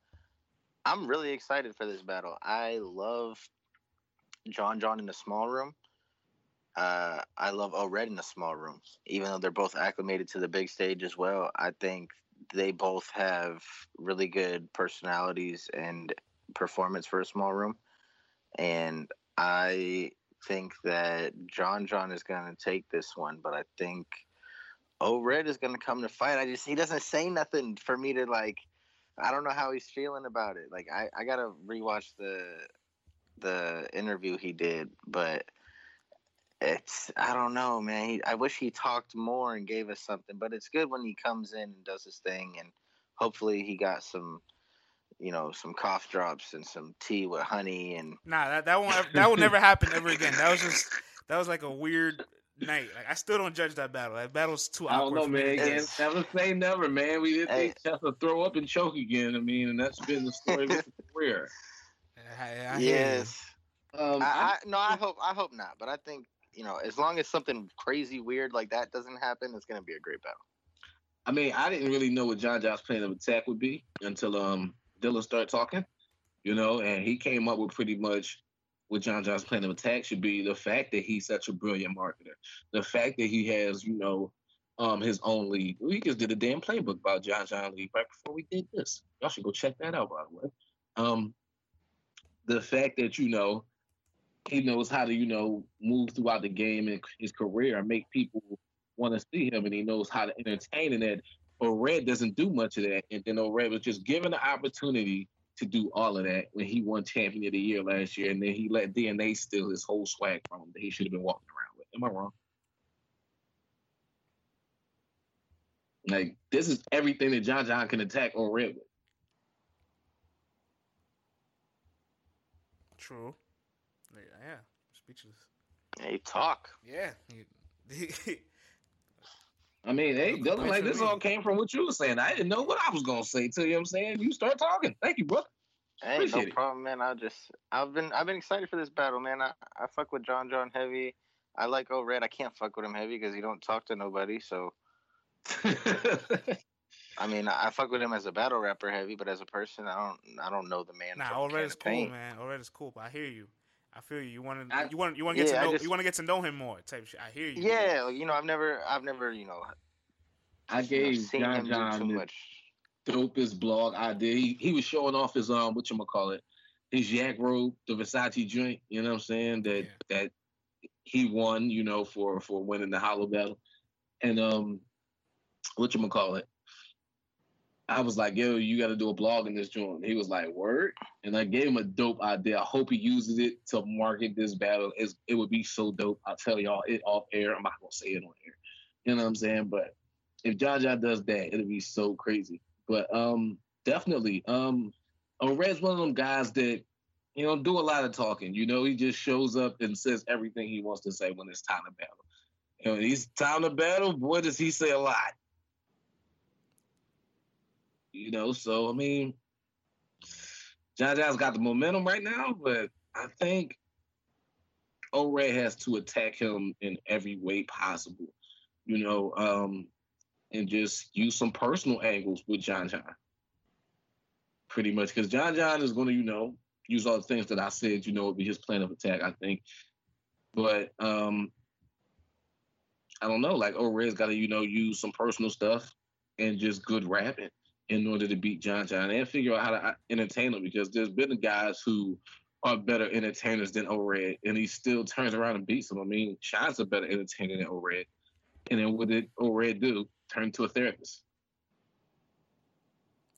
i'm really excited for this battle i love john john in the small room uh, i love o red in the small room even though they're both acclimated to the big stage as well i think they both have really good personalities and performance for a small room. And I think that John John is going to take this one, but I think O Red is going to come to fight. I just, he doesn't say nothing for me to like, I don't know how he's feeling about it. Like, I, I got to rewatch the, the interview he did, but it's, I don't know, man. He, I wish he talked more and gave us something, but it's good when he comes in and does his thing. And hopefully he got some, you know, some cough drops and some tea with honey and Nah, that that won't that will never happen ever again. That was just that was like a weird night. Like I still don't judge that battle. That battle's too I don't awkward. know, for me. man. Again, never say never, man. We didn't Hey. think Chess would throw up and choke again. I mean, and that's been the story of his career. I, I yes. Um, I, I no, I hope I hope not. But I think you know, as long as something crazy weird like that doesn't happen, it's gonna be a great battle. I mean, I didn't really know what John John's plan of attack would be until um Dylan started talking, you know, and he came up with pretty much what John John's plan of attack should be. The fact that he's such a brilliant marketer, the fact that he has, you know, um his own league. We just did a damn playbook about John John League right before we did this. Y'all should go check that out, by the way. Um, the fact that you know he knows how to, you know, move throughout the game and his career and make people want to see him, and he knows how to entertain. And that O'Red doesn't do much of that. And then O'Red was just given the opportunity to do all of that when he won Champion of the Year last year, and then he let DNA steal his whole swag from him that he should have been walking around with. Am I wrong? Like this is everything that John John can attack O'Red with. True. Yeah, yeah. Speechless. Hey, talk. Yeah. I mean, hey, Look, Dylan, like this all came from what you were saying. I didn't know what I was gonna say till you know what I'm saying. You start talking. Thank you, bro. Hey, Appreciate no it. problem, man. I just I've been I've been excited for this battle, man. I, I fuck with John John heavy. I like O Red. I can't fuck with him heavy because he don't talk to nobody. So I mean, I fuck with him as a battle rapper heavy, but as a person, I don't I don't know the man. nah, from all red is cool, man. All red is cool, but I hear you. I feel you. You want to you want you want to get Yeah, to know just- you want to get to know him more type shit. I hear you. Yeah, like, you know, I've never I've never you know I you know, gave seen John him do John too this- much. dopest blog idea. He, he was showing off his um what you call it, his yak robe, the Versace joint. You know what I'm saying? That yeah. that he won, you know, for for winning the Hollow Battle, and um, what you call it. I was like, yo, you got to do a blog in this joint. He was like, word. And I gave him a dope idea. I hope he uses it to market this battle. It's, it would be so dope. I'll tell y'all it off air. I'm not going to say it on air. You know what I'm saying? But if John does that, it'll be so crazy. But um, definitely, um, Red's one of them guys that you know do a lot of talking. You know, he just shows up and says everything he wants to say when it's time to battle. You know, he's time to battle. Boy, does he say a lot. You know, so I mean, John John's got the momentum right now, but I think O-Red has to attack him in every way possible. You know, um, and just use some personal angles with John John. Pretty much, because John John is going to, you know, use all the things that I said, you know, would be his plan of attack, I think. But um I don't know, like O-Red's got to, you know, use some personal stuff and just good rapping in order to beat John John and figure out how to uh, entertain him because there's been guys who are better entertainers than O-Red and he still turns around and beats him. I mean, Sean's a better entertainer than O-Red. And then what did O-Red do? Turn to a therapist.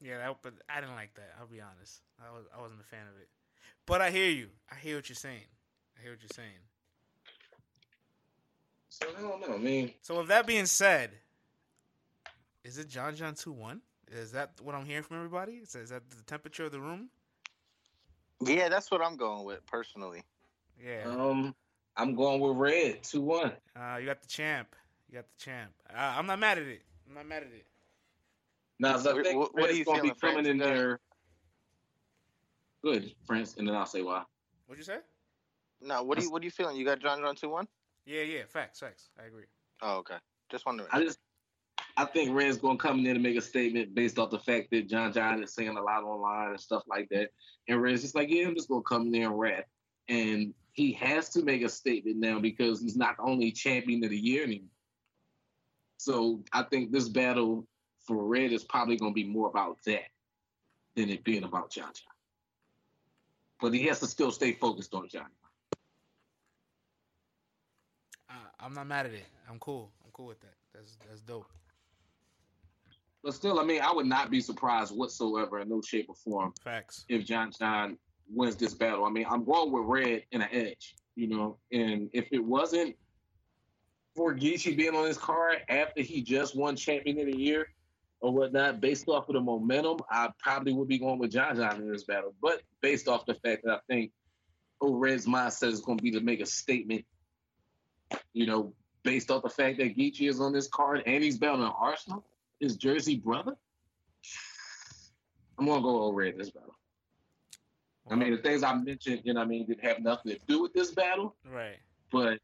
Yeah, that, but I didn't like that. I'll be honest. I was I wasn't a fan of it. But I hear you. I hear what you're saying. I hear what you're saying. So I don't know. I mean, so with that being said, is it John John two one? Is that what I'm hearing from everybody? Is that the temperature of the room? Yeah, that's what I'm going with personally. Yeah. Um, I'm going with red two one. Uh, you got the champ. You got the champ. Uh, I'm not mad at it. I'm not mad at it. Now, so I what, what are you going to be coming in there? Good, France, and then I'll say why. What'd you say? No, what do you what are you feeling? You got John John two one? Yeah, yeah, facts, facts. I agree. Oh, okay. Just wondering. I just I think Red's gonna come in there and make a statement based off the fact that John John is saying a lot online and stuff like that. And Red's just like, yeah, I'm just gonna come in there and rap. And he has to make a statement now because he's not only champion of the year anymore. So I think this battle for Red is probably gonna be more about that than it being about John John. But he has to still stay focused on John. I'm not mad at it. I'm cool. I'm cool with that. That's that's dope. But still, I mean, I would not be surprised whatsoever in no shape or form. Facts. If John John wins this battle. I mean, I'm going with Red in an edge, you know. And if it wasn't for Geechi being on this card after he just won champion of the year or whatnot, based off of the momentum, I probably would be going with John John in this battle. But based off the fact that I think Red's mindset is going to be to make a statement, you know, based off the fact that Geechi is on this card and he's battling Arsonal his Jersey brother. I'm gonna go over this battle. I mean, the things I mentioned, you know, I mean, didn't have nothing to do with this battle, right? But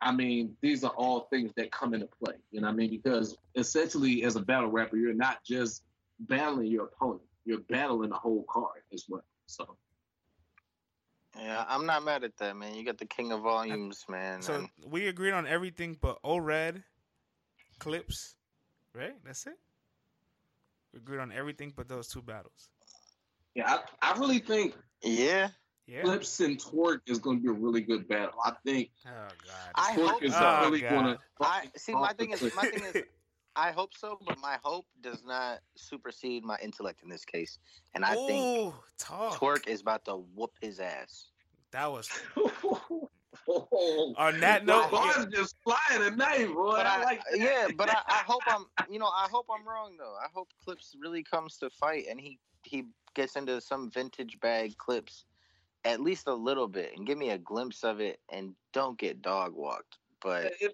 I mean, these are all things that come into play. You know, I mean, because essentially, as a battle rapper, you're not just battling your opponent; you're battling the whole card as well. So. Yeah, I'm not mad at that, man. You got the king of volumes, man. So and... we agreed on everything but O-Red, Clips, Right? That's it. We agreed on everything but those two battles. Yeah, I, I really think. Yeah. Yeah. Clips and Twork is going to be a really good battle. I think. Oh God. I Twork hope is oh, really going to. I see. My thing is. My thing is. I hope so, but my hope does not supersede my intellect in this case, and I Ooh, think talk. Twork is about to whoop his ass. That was Oh, On that note, bars yeah. just flying tonight, boy. But I, I, like that. yeah, but I, I hope I'm, you know, I hope I'm wrong though. I hope Clips really comes to fight and he he gets into some vintage bag Clips at least a little bit and give me a glimpse of it and don't get dog walked. But if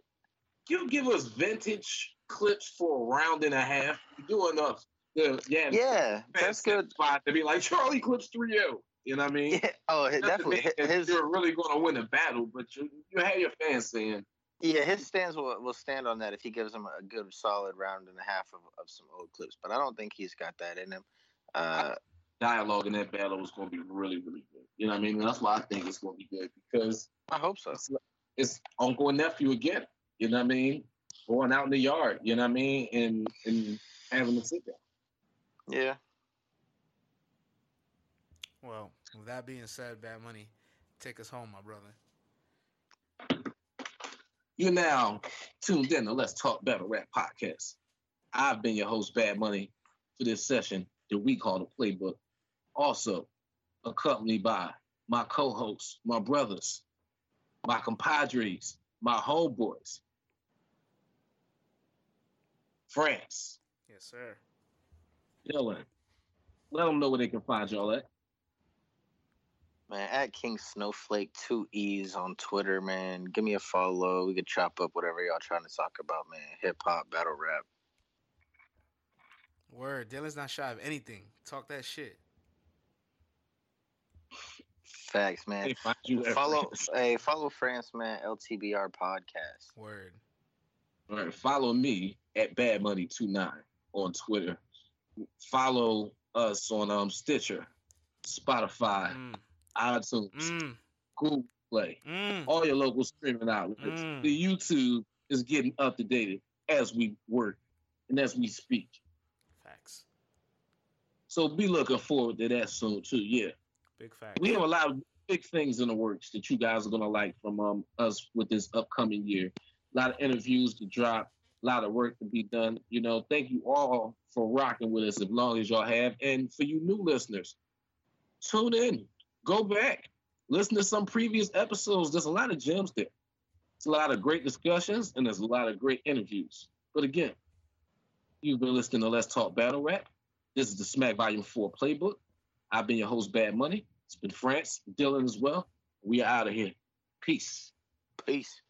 you give us vintage clips for a round and a half, you do enough. Yeah, yeah, yeah that's good. Spot to be like Charlie Clips three zero. You know what I mean? Yeah. Oh, Not definitely. His, you're really going to win a battle, but you you have your fans saying. Yeah, his stands will, will stand on that if he gives him a good solid round and a half of, of some old clips. But I don't think he's got that in him. Uh, dialogue in that battle was going to be really, really good. You know what I mean? that's why I think it's going to be good because I hope so. It's, it's uncle and nephew again. You know what I mean? Going out in the yard. You know what I mean? And and having a sit down. Yeah. Well, with that being said, Bad Money, take us home, my brother. You're now tuned in to Let's Talk Battle Rap podcast. I've been your host, Bad Money, for this session that we call the Playbook. Also, accompanied by my co-hosts, my brothers, my compadres, my homeboys. France. Yes, sir. Dylan. Let them know where they can find y'all at. Man, at King Snowflake two E's on Twitter, man. Give me a follow. We could chop up whatever y'all trying to talk about, man. Hip hop, battle rap. Word. Dylan's not shy of anything. Talk that shit. Facts, man. Hey, follow, hey, follow France, man. LTBR podcast. Word. All right, follow me at Bad Money Two Nine on Twitter. Follow us on um Stitcher, Spotify, mm. iTunes, mm. Google Play, mm. all your local streaming outlets. Mm. The YouTube is getting up to date as we work and as we speak. Facts. So be looking forward to that soon too. Yeah. Big fact. We have a lot of big things in the works that you guys are gonna like from um, us with this upcoming year. A lot of interviews to drop, a lot of work to be done. You know, thank you all for rocking with us as long as y'all have. And for you new listeners, tune in, go back, listen to some previous episodes. There's a lot of gems there. It's a lot of great discussions and there's a lot of great interviews. But again, you've been listening to Let's Talk Battle Rap. This is the Smack Volume 4 Playbook. I've been your host, Bad Money. It's been France, Dylan as well. We are out of here. Peace. Peace.